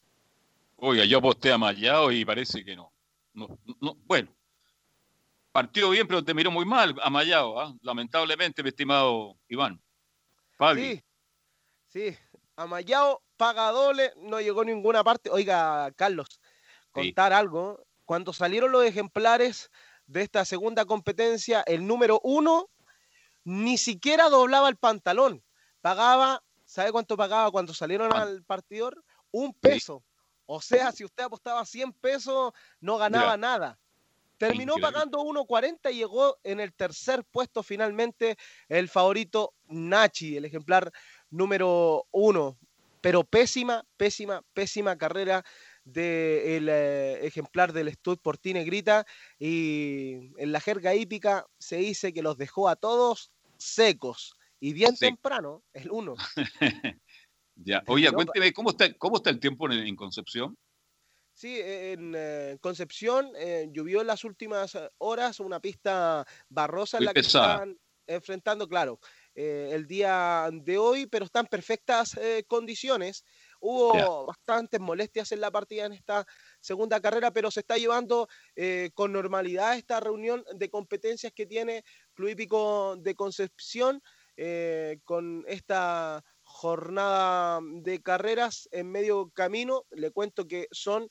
Oiga, yo aposté a Mayao y parece que. No, no, Bueno, partió bien, pero te miró muy mal a Mayao, ¿ah? lamentablemente, mi estimado Iván. Fabi. Sí, sí. Amayao paga doble, no llegó a ninguna parte. Oiga, Carlos, contar algo. Cuando salieron los ejemplares de esta segunda competencia, el número uno ni siquiera doblaba el pantalón. Pagaba, ¿sabe cuánto pagaba cuando salieron al partidor? Un peso. O sea, si usted apostaba 100 pesos, no ganaba nada. Terminó Increíble. pagando 1.40 y llegó en el tercer puesto finalmente el favorito Nachi, el ejemplar número uno. Pero pésima, pésima, pésima carrera del ejemplar del Stud por ti Negrita. Y en la jerga hípica se dice que los dejó a todos secos. Y bien temprano, el uno. Ya. Oye, cuénteme, ¿cómo está, ¿cómo está el tiempo en, en Concepción? Sí, en eh, Concepción eh, llovió en las últimas eh, horas una pista barrosa en Muy la que pesada. están enfrentando, claro, eh, el día de hoy, pero está en perfectas eh, condiciones. Hubo bastantes molestias en la partida en esta segunda carrera, pero se está llevando eh, con normalidad esta reunión de competencias que tiene Club Hípico de Concepción eh, con esta jornada de carreras en medio camino. Le cuento que son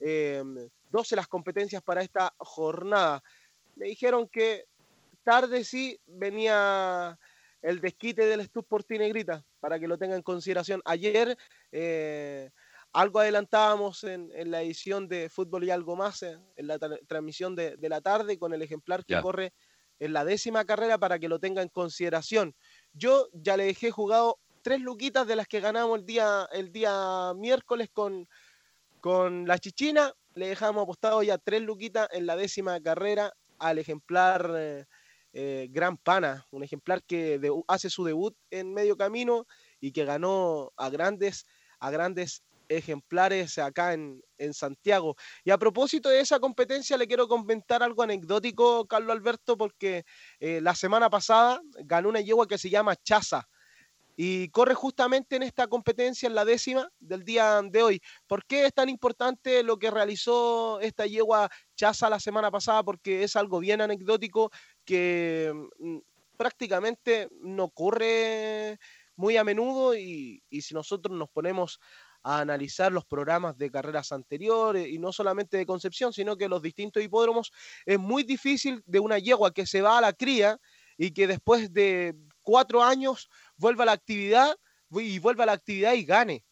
eh, 12 las competencias para esta jornada. Me dijeron que tarde sí venía el desquite del Stud por ti Negrita, para que lo tengan en consideración. Ayer eh, algo adelantábamos en, en la edición de Fútbol y algo más, eh, en la tra- transmisión de, de la tarde, con el ejemplar que corre en la décima carrera para que lo tenga en consideración. Yo ya le dejé jugado tres luquitas de las que ganamos el día, el día miércoles con, con la Chichina. Le dejamos apostado ya tres luquitas en la décima carrera al ejemplar eh, eh, Gran Pana, un ejemplar que hace su debut en medio camino y que ganó a grandes, a grandes ejemplares acá en, en, Santiago. Y a propósito de esa competencia, le quiero comentar algo anecdótico, Carlos Alberto, porque eh, la semana pasada ganó una yegua que se llama Chaza y corre justamente en esta competencia, en la décima del día de hoy. ¿Por qué es tan importante lo que realizó esta yegua Chaza la semana pasada? Porque es algo bien anecdótico que mm, prácticamente no ocurre muy a menudo y, y si nosotros nos ponemos a analizar los programas de carreras anteriores y no solamente de Concepción, sino que los distintos hipódromos, es muy difícil de una yegua que se va a la cría y que después de cuatro años vuelva a la actividad y vuelva a la actividad y gane.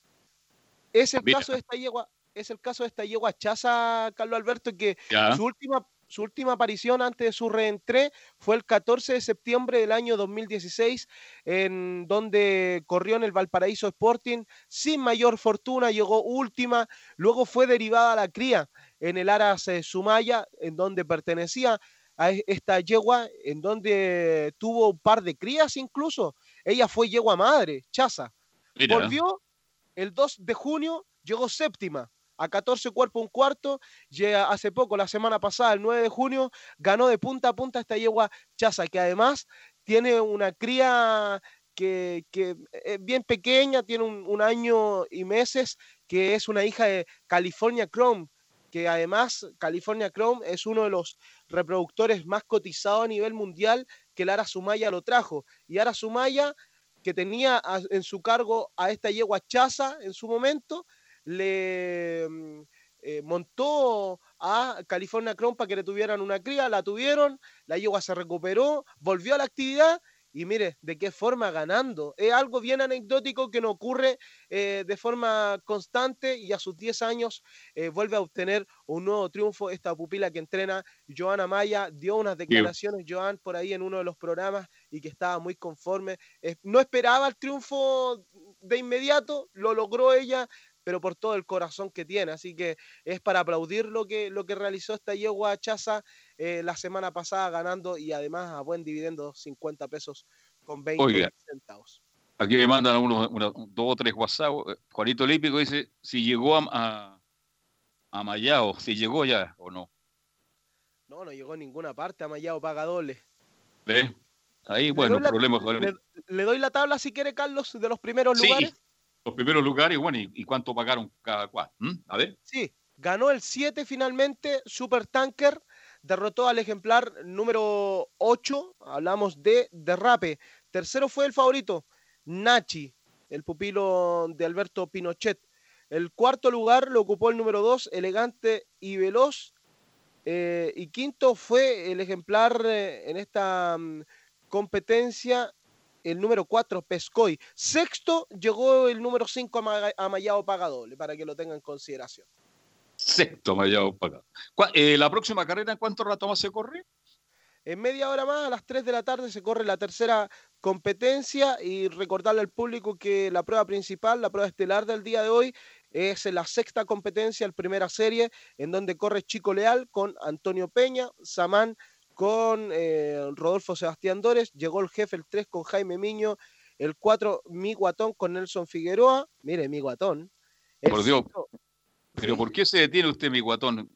Es el caso de esta yegua, es el caso de esta yegua Chaza, Carlos Alberto, que Ya. su última su última aparición antes de su reentré fue el 14 de septiembre del año 2016, en donde corrió en el Valparaíso Sporting sin mayor fortuna, llegó última, luego fue derivada a la cría en el Aras eh, Sumaya, en donde pertenecía a e- esta yegua, en donde tuvo un par de crías incluso. Ella fue yegua madre, Chaza. Mira. Volvió el 2 de junio, llegó séptima a 14 cuerpos un cuarto. Llega hace poco, la semana pasada, el 9 de junio, ganó de punta a punta esta yegua Chaza, que además tiene una cría que, que es bien pequeña, tiene un, un año y meses, que es una hija de California Chrome, que además California Chrome es uno de los reproductores más cotizados a nivel mundial que el Ara Sumaya lo trajo. Y Ara Sumaya, que tenía en su cargo a esta yegua Chaza en su momento, le mm, eh, montó a California Chrome para que le tuvieran una cría, la tuvieron, la yegua se recuperó, volvió a la actividad y mire, de qué forma ganando. Es algo bien anecdótico que no ocurre eh, de forma constante y a sus 10 años eh, vuelve a obtener un nuevo triunfo. Esta pupila que entrena, Joana Maya, dio unas declaraciones, Joan, por ahí en uno de los programas y que estaba muy conforme. Eh, no esperaba el triunfo de inmediato, lo logró ella, pero por todo el corazón que tiene. Así que es para aplaudir lo que, lo que realizó esta yegua Chaza eh, la semana pasada ganando y además a buen dividendo 50 pesos con 20 Oiga. centavos. Aquí me mandan unos, una- dos o tres WhatsApp. Eh, Juanito Olímpico dice si llegó a, a, a Mayao, si llegó ya o no. No, no llegó a ninguna parte, Amayao paga doble. ¿Ves? Ahí, bueno, problemas Le, le doy la tabla si quiere, Carlos, de los primeros Sí, lugares. Los primeros lugares, bueno, ¿y, y cuánto pagaron cada cual? A ver. Sí, ganó el 7 finalmente, Super Tanker, derrotó al ejemplar número 8, hablamos de Derrape. Tercero fue el favorito, Nachi, el pupilo de Alberto Pinochet. El cuarto lugar lo ocupó el número 2, Elegante y Veloz. Eh, y quinto fue el ejemplar eh, en esta mm, competencia, el número 4, Pescoy. Sexto llegó el número 5, Amayao Pagadole, para que lo tengan en consideración. Sexto Mayao pagado. ¿Cuá- eh, ¿La próxima carrera en cuánto rato más se corre? En media hora más, a las 3 de la tarde, se corre la tercera competencia y recordarle al público que la prueba principal, la prueba estelar del día de hoy, es la sexta competencia, el primera serie, en donde corre Chico Leal con Antonio Peña, Samán con eh, Rodolfo Sebastián Dores, llegó el jefe el 3 con Jaime Miño, el 4 Mi Guatón con Nelson Figueroa, mire Mi Guatón. Por Dios. cinco- Pero ¿por qué se detiene usted, mi guatón?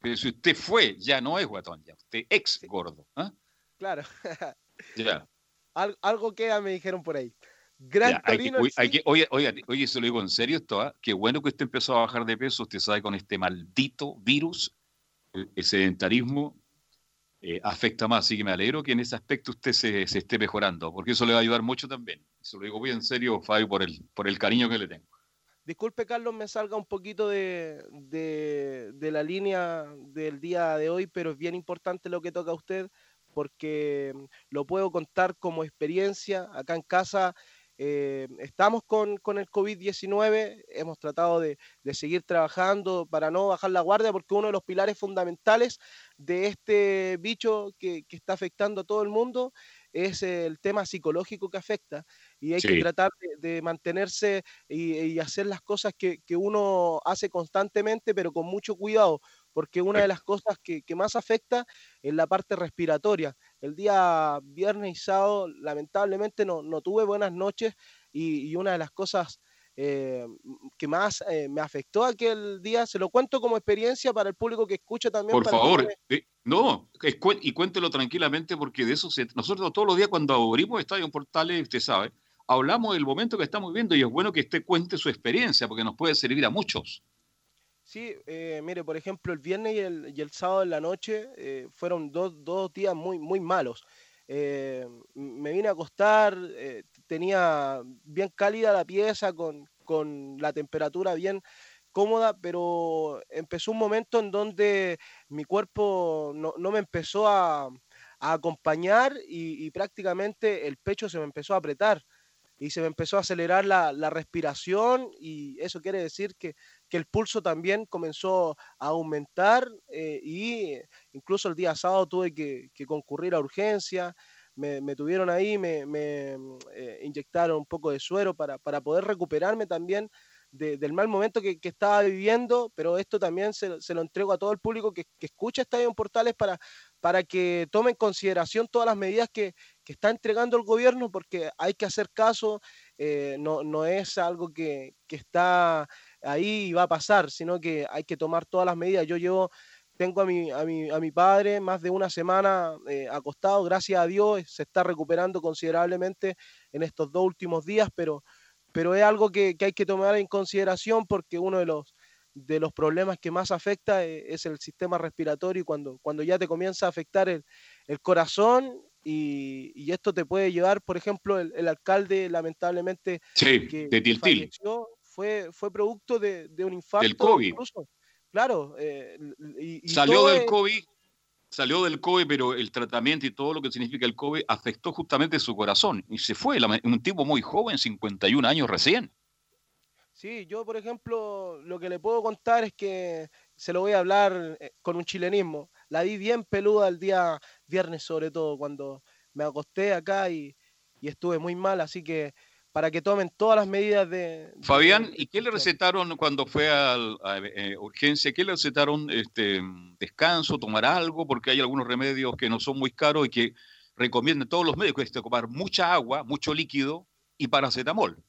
Pero si usted fue, ya no es guatón, ya usted ex gordo. ¿ah? Claro, Ya. Al- algo queda, me dijeron por ahí. Gran Ya, hay que- Torino, oye, hay que- oye, oye, oye, se lo digo en serio esto, ¿ah? Qué bueno que usted empezó a bajar de peso, usted sabe, con este maldito virus, el sedentarismo eh, afecta más, así que me alegro que en ese aspecto usted se, esté mejorando, porque eso le va a ayudar mucho también. Se lo digo muy en serio, Fabio, por el, por el cariño que le tengo. Disculpe, Carlos, me salga un poquito de, de- la línea del día de hoy, pero es bien importante lo que toca a usted porque lo puedo contar como experiencia. Acá en casa eh, estamos con, con el COVID-19, hemos tratado de, de seguir trabajando para no bajar la guardia porque uno de los pilares fundamentales de este bicho que, que está afectando a todo el mundo es el tema psicológico que afecta y hay que tratar de, de mantenerse y, y hacer las cosas que, que uno hace constantemente, pero con mucho cuidado, porque una de las cosas que, que más afecta es la parte respiratoria. El día viernes y sábado, lamentablemente, no, no tuve buenas noches y, y una de las cosas eh, que más eh, me afectó aquel día. Se lo cuento como experiencia para el público que escucha también. Por para favor, eh, no, cu- y cuéntelo tranquilamente porque de eso se, nosotros todos los días cuando abrimos Estadio Portales, usted sabe, hablamos del momento que estamos viviendo y es bueno que usted cuente su experiencia porque nos puede servir a muchos. Sí, eh, mire, por ejemplo, el viernes y el, y el sábado en la noche eh, fueron dos, dos días muy, muy malos. Eh, me vine a acostar, tenía bien cálida la pieza, con, con la temperatura bien cómoda, pero empezó un momento en donde mi cuerpo no, no me empezó a, a acompañar y, y prácticamente el pecho se me empezó a apretar y se me empezó a acelerar la, la respiración y eso quiere decir que, que el pulso también comenzó a aumentar eh, y incluso el día sábado tuve que, que concurrir a urgencia, me, me tuvieron ahí, me, me, eh, inyectaron un poco de suero para, para poder recuperarme también de- del mal momento que, que estaba viviendo, pero esto también se, se lo entrego a todo el público que, que escucha Estadio Portales para, para que tome en consideración todas las medidas que, que está entregando el gobierno, porque hay que hacer caso, eh, no, no es algo que, que está ahí va a pasar, sino que hay que tomar todas las medidas. Yo llevo, tengo a mi, a mi, a mi padre más de una semana eh, acostado, gracias a Dios, se está recuperando considerablemente en estos dos últimos días, pero, pero es algo que, que hay que tomar en consideración porque uno de los, de los problemas que más afecta eh, es el sistema respiratorio y cuando, cuando ya te comienza a afectar el, el corazón y, y esto te puede llevar, por ejemplo, el, el alcalde lamentablemente Sí, que, de Tiltil. falleció fue, fue producto de, de un infarto. Del COVID. incluso. Claro. eh, y- y Salió del es- COVID, salió del COVID, pero el tratamiento y todo lo que significa el COVID afectó justamente su corazón y se fue, un tipo muy joven, 51 años recién. Sí, yo por ejemplo lo que le puedo contar es que se lo voy a hablar eh, con un chilenismo. La vi bien peluda el día viernes sobre todo cuando me acosté acá y, y estuve muy mal, así que para que tomen todas las medidas de... Fabián, ¿y qué le recetaron cuando fue a, eh, urgencia? ¿Qué le recetaron? Este, ¿Descanso, tomar algo? Porque hay algunos remedios que no son muy caros y que recomiendan todos los médicos este, tomar mucha agua, mucho líquido y paracetamol.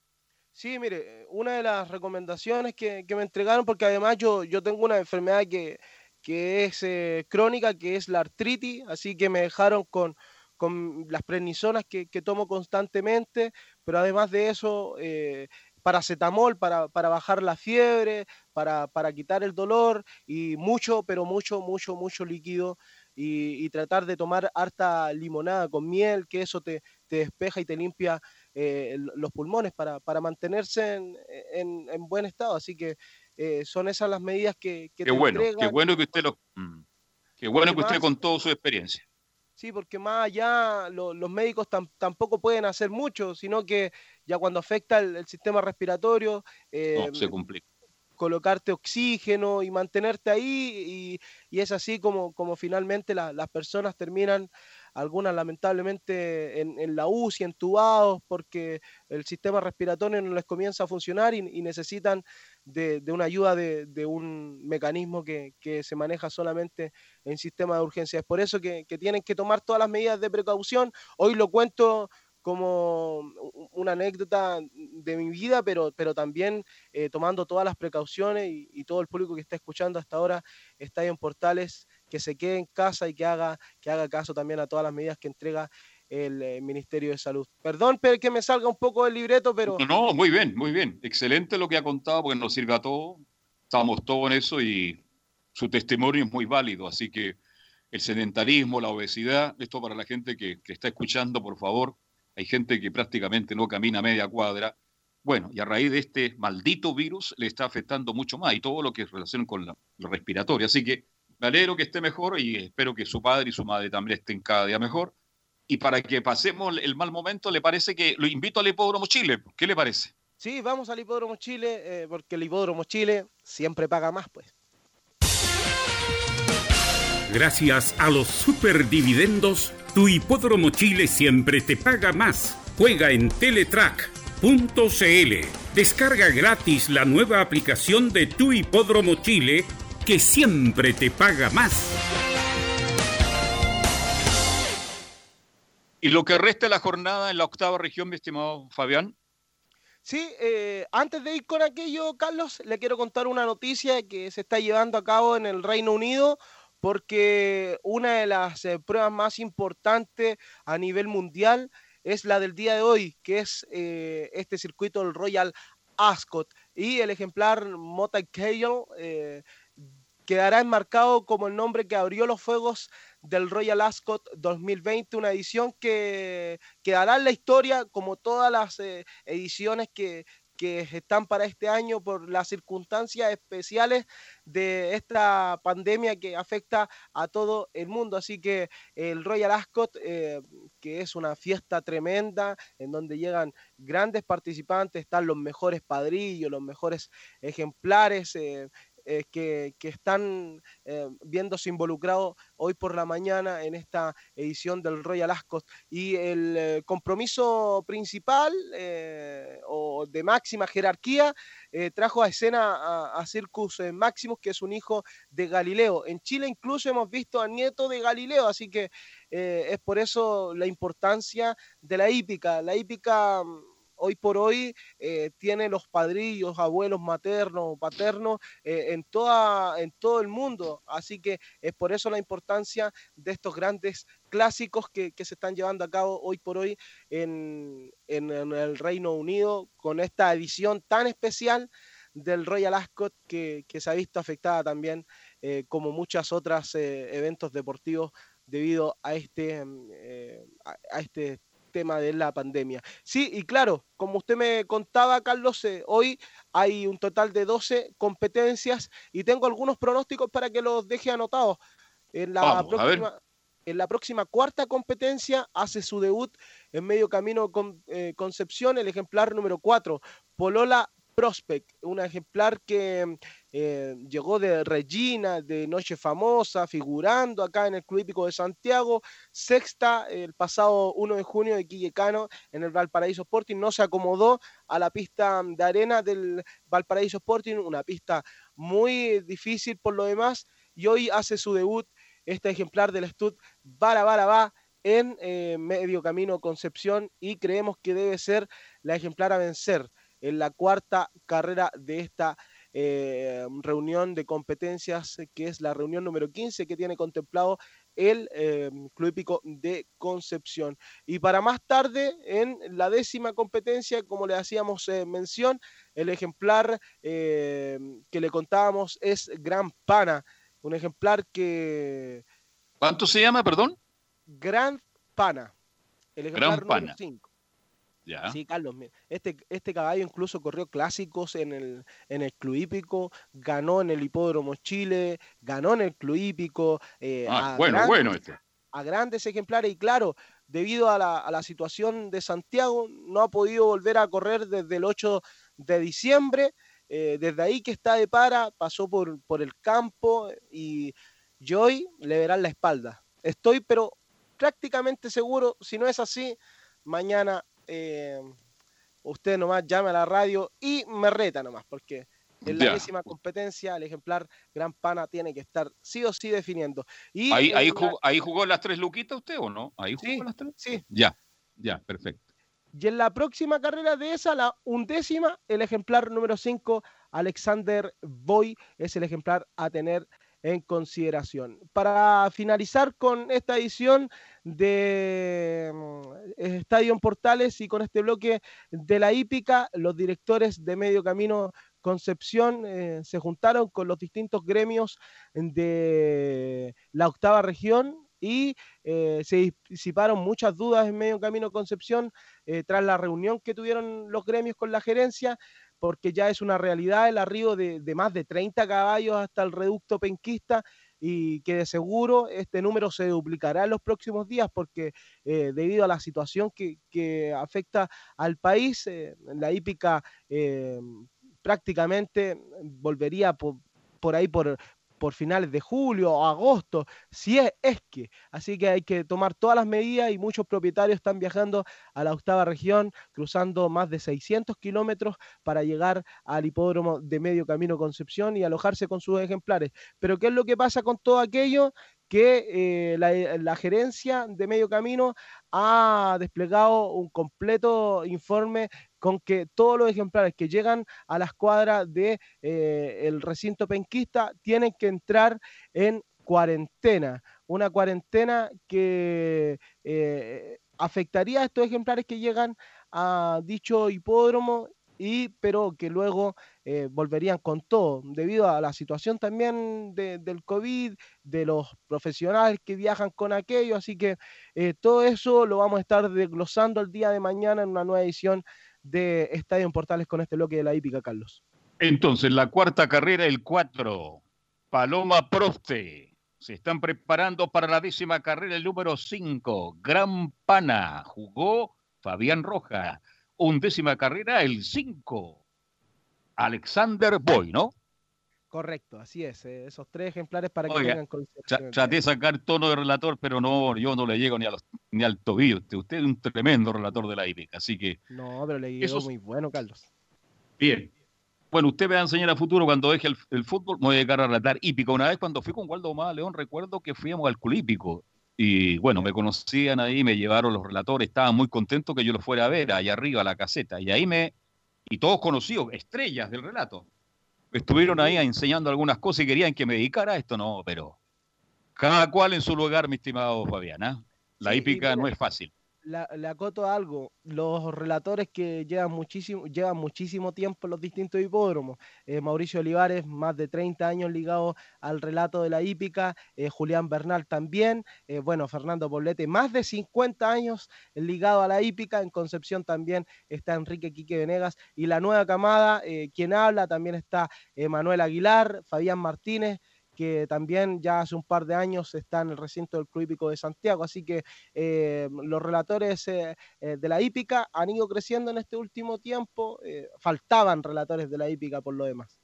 Sí, mire, una de las recomendaciones que, que me entregaron, porque además yo, yo tengo una enfermedad que, que es eh, crónica, que es la artritis, así que me dejaron con, con las prednisonas que, que tomo constantemente, pero además de eso, eh, paracetamol para, para bajar la fiebre, para, para quitar el dolor y mucho, pero mucho, mucho, mucho líquido y, y tratar de tomar harta limonada con miel, que eso te, te despeja y te limpia eh, los pulmones para, para mantenerse en, en- en buen estado. Así que eh, son esas las medidas que, que Qué te bueno, qué entregan. bueno que usted lo... mm, Qué bueno que usted más- contó su experiencia. Sí, porque más allá lo- los médicos tam- tampoco pueden hacer mucho, sino que ya cuando afecta el, el sistema respiratorio, eh, No, se complica. colocarte oxígeno y mantenerte ahí, y, y es así como, como finalmente la- las personas terminan, algunas lamentablemente en, en la UCI, entubados, porque el sistema respiratorio no les comienza a funcionar y, y necesitan de, de una ayuda de, de un mecanismo que, que se maneja solamente en sistema de urgencia. Es por eso que, que tienen que tomar todas las medidas de precaución. Hoy lo cuento como una anécdota de mi vida, pero, pero también eh, tomando todas las precauciones y, y todo el público que está escuchando hasta ahora está ahí en Portales, que se quede en casa y que haga, que haga caso también a todas las medidas que entrega el eh, Ministerio de Salud. Perdón pero que me salga un poco del libreto, pero... No, no, muy bien, muy bien. Excelente lo que ha contado porque nos sirve a todos. Estamos todos en eso y su testimonio es muy válido. Así que el sedentarismo, la obesidad, esto para la gente que, que está escuchando, por favor. Hay gente que prácticamente no camina media cuadra. Bueno, y a raíz de este maldito virus le está afectando mucho más y todo lo que es relación con la, lo respiratorio. Así que me alegro que esté mejor y espero que su padre y su madre también estén cada día mejor. Y para que pasemos el mal momento, ¿le parece que lo invito al Hipódromo Chile? ¿Qué le parece? Sí, vamos al Hipódromo Chile, eh, porque el Hipódromo Chile siempre paga más, pues. Gracias a los superdividendos, tu hipódromo Chile siempre te paga más. Juega en teletrack.cl. Descarga gratis la nueva aplicación de tu hipódromo Chile que siempre te paga más. Y lo que resta de la jornada en la octava región, mi estimado Fabián. Sí, eh, antes de ir con aquello, Carlos, le quiero contar una noticia que se está llevando a cabo en el Reino Unido porque una de las eh, pruebas más importantes a nivel mundial es la del día de hoy, que es eh, este circuito del Royal Ascot. Y el ejemplar Mota Cale eh, quedará enmarcado como el nombre que abrió los fuegos del Royal Ascot 2020, una edición que quedará en la historia como todas las eh, ediciones que, que están para este año por las circunstancias especiales de esta pandemia que afecta a todo el mundo. Así que el Royal Ascot, eh, que es una fiesta tremenda en donde llegan grandes participantes, están los mejores padrillos, los mejores ejemplares. Eh, eh, que, que, están eh, viéndose involucrados hoy por la mañana en esta edición del Royal Ascot. Y el eh, compromiso principal eh, o de máxima jerarquía trajo a escena a, a Circus Maximus, que es un hijo de Galileo. En Chile incluso hemos visto a nieto de Galileo, así que es por eso la importancia de la hípica. La hípica hoy por hoy eh, tiene los padrillos, abuelos maternos, paternos eh, en, toda, en todo el mundo. Así que es por eso la importancia de estos grandes clásicos que, se están llevando a cabo hoy por hoy en, en, el Reino Unido con esta edición tan especial del Royal Ascot que, que se ha visto afectada también eh, como muchas otras eventos deportivos debido a este, a, a este tema de la pandemia. Sí, y claro, como usted me contaba, Carlos, eh, hoy hay un total de 12 competencias y tengo algunos pronósticos para que los deje anotados. En la, Vamos, próxima, en la próxima cuarta competencia hace su debut en medio camino con eh, Concepción, el ejemplar número 4, Polola Prospect, un ejemplar que eh, llegó de Regina, de Noche Famosa, figurando acá en el Club Hípico de Santiago, sexta el pasado 1 de junio de Quillecano en el Valparaíso Sporting, no se acomodó a la pista de arena del Valparaíso Sporting, una pista muy difícil por lo demás, y hoy hace su debut este ejemplar del Stud Bara Bara Va en eh, medio camino Concepción y creemos que debe ser la ejemplar a vencer en la cuarta carrera de esta eh, reunión de competencias, que es la reunión número 15 que tiene contemplado el eh, Club Hípico de Concepción. Y para más tarde, en la décima competencia, como le hacíamos eh, mención, el ejemplar eh, que le contábamos es Gran Pana, un ejemplar que... ¿Cuánto se llama, perdón? Gran Pana. El ejemplar Gran Pana. número 5. Sí, Carlos, este, este caballo incluso corrió clásicos en el, en el Club Hípico, ganó en el Hipódromo Chile, ganó en el Club Hípico. eh, Ah, bueno, grandes- bueno este. a grandes ejemplares y claro, debido a la, a la situación de Santiago, no ha podido volver a correr desde el 8 de diciembre, eh, desde ahí que está de para, pasó por, por el campo y, y hoy le verán la espalda. Estoy pero prácticamente seguro, si no es así, mañana eh, usted nomás llame a la radio y me reta nomás, porque en la décima competencia el ejemplar Gran Pana tiene que estar sí o sí definiendo. Y ¿Ahí, ahí, la- jugó, ahí jugó las tres luquitas usted o no? ¿Ahí jugó Sí, las tres? sí. Ya, ya, perfecto. Y en la próxima carrera de esa, la undécima, el ejemplar número 5, Alexander Boy, es el ejemplar a tener en consideración. Para finalizar con esta edición de mm, Estadio en Portales y con este bloque de la hípica, los directores de Medio Camino Concepción eh, se juntaron con los distintos gremios de la octava región y eh, se disiparon muchas dudas en Medio Camino Concepción eh, tras la reunión que tuvieron los gremios con la gerencia, porque ya es una realidad el arribo de, más de 30 caballos hasta el reducto penquista y que de seguro este número se duplicará en los próximos días porque eh, debido a la situación que, que afecta al país, eh, la hípica eh, prácticamente volvería por, por ahí por, por finales de julio o agosto, si es, que. Así que hay que tomar todas las medidas y muchos propietarios están viajando a la octava región, cruzando más de 600 kilómetros para llegar al hipódromo de Medio Camino Concepción y alojarse con sus ejemplares. Pero ¿qué es lo que pasa con todo aquello? Que eh, la, la, gerencia de Medio Camino ha desplegado un completo informe con que todos los ejemplares que llegan a la escuadra de eh, el recinto penquista tienen que entrar en cuarentena, una cuarentena que eh, afectaría a estos ejemplares que llegan a dicho hipódromo y pero que luego eh, volverían con todo, debido a la situación también de- del COVID, de los profesionales que viajan con aquello, así que eh, todo eso lo vamos a estar desglosando el día de mañana en una nueva edición de Estadio en Portales con este bloque de la hípica, Carlos. Entonces, la cuarta carrera, el 4, Paloma Proste. Se están preparando para la décima carrera, el número 5, Gran Pana. Jugó Fabián Roja. Undécima carrera, el 5, Alexander Boy, ¿no? Correcto, así es, eh, esos tres ejemplares para que Oiga, tengan consideración. Traté de sacar tono de relator, pero no, yo no le llego ni, a los- ni al tobillo. Usted, es un tremendo relator de la hípica, así que No, pero le Esos- muy bueno, Carlos. Bien. Bueno, usted me va a enseñar a futuro cuando deje el, el fútbol, me voy a dedicar a relatar hípica. Una vez cuando fui con Waldo Omada León, recuerdo que fuimos al Culípico. Y bueno, me conocían ahí, me llevaron los relatores, estaban muy contentos que yo los fuera a ver, allá arriba, a la caseta. Y ahí me, y todos conocidos, estrellas del relato. Estuvieron ahí enseñando algunas cosas y querían que me dedicara a esto, no, pero cada cual en su lugar, mi estimado Fabián. ¿ah? La Sí, hípica no es fácil. Le acoto algo, los relatores que llevan muchísimo, llevan muchísimo tiempo en los distintos hipódromos, eh, Mauricio Olivares, más de 30 años ligado al relato de la hípica, eh, Julián Bernal también, eh, bueno, Fernando Poblete, más de 50 años ligado a la hípica, en Concepción también está Enrique Quique Venegas, y la nueva camada, quien habla, también está Manuel Aguilar, Fabián Martínez, que también ya hace un par de años está en el recinto del Club Hípico de Santiago. Así que eh, los relatores eh, eh, de la hípica han ido creciendo en este último tiempo. faltaban relatores de la hípica por lo demás.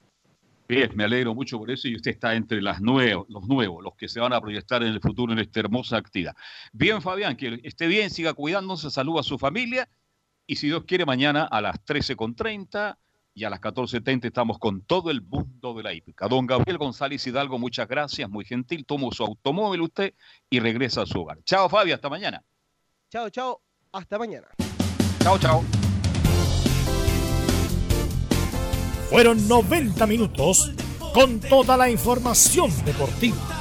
Bien, me alegro mucho por eso y usted está entre las nuevos, los nuevos, los que se van a proyectar en el futuro en esta hermosa actividad. Bien, Fabián, que esté bien, siga cuidándose, saluda a su familia y si Dios quiere, mañana a las 13.30 y a las 14.30 estamos con todo el mundo de la hípica. Don Gabriel González Hidalgo, muchas gracias, muy gentil, tomó su automóvil usted y regresa a su hogar. Chao, Fabi, hasta mañana. Chao, chao, hasta mañana. Chao, chao. Fueron 90 minutos con toda la información deportiva.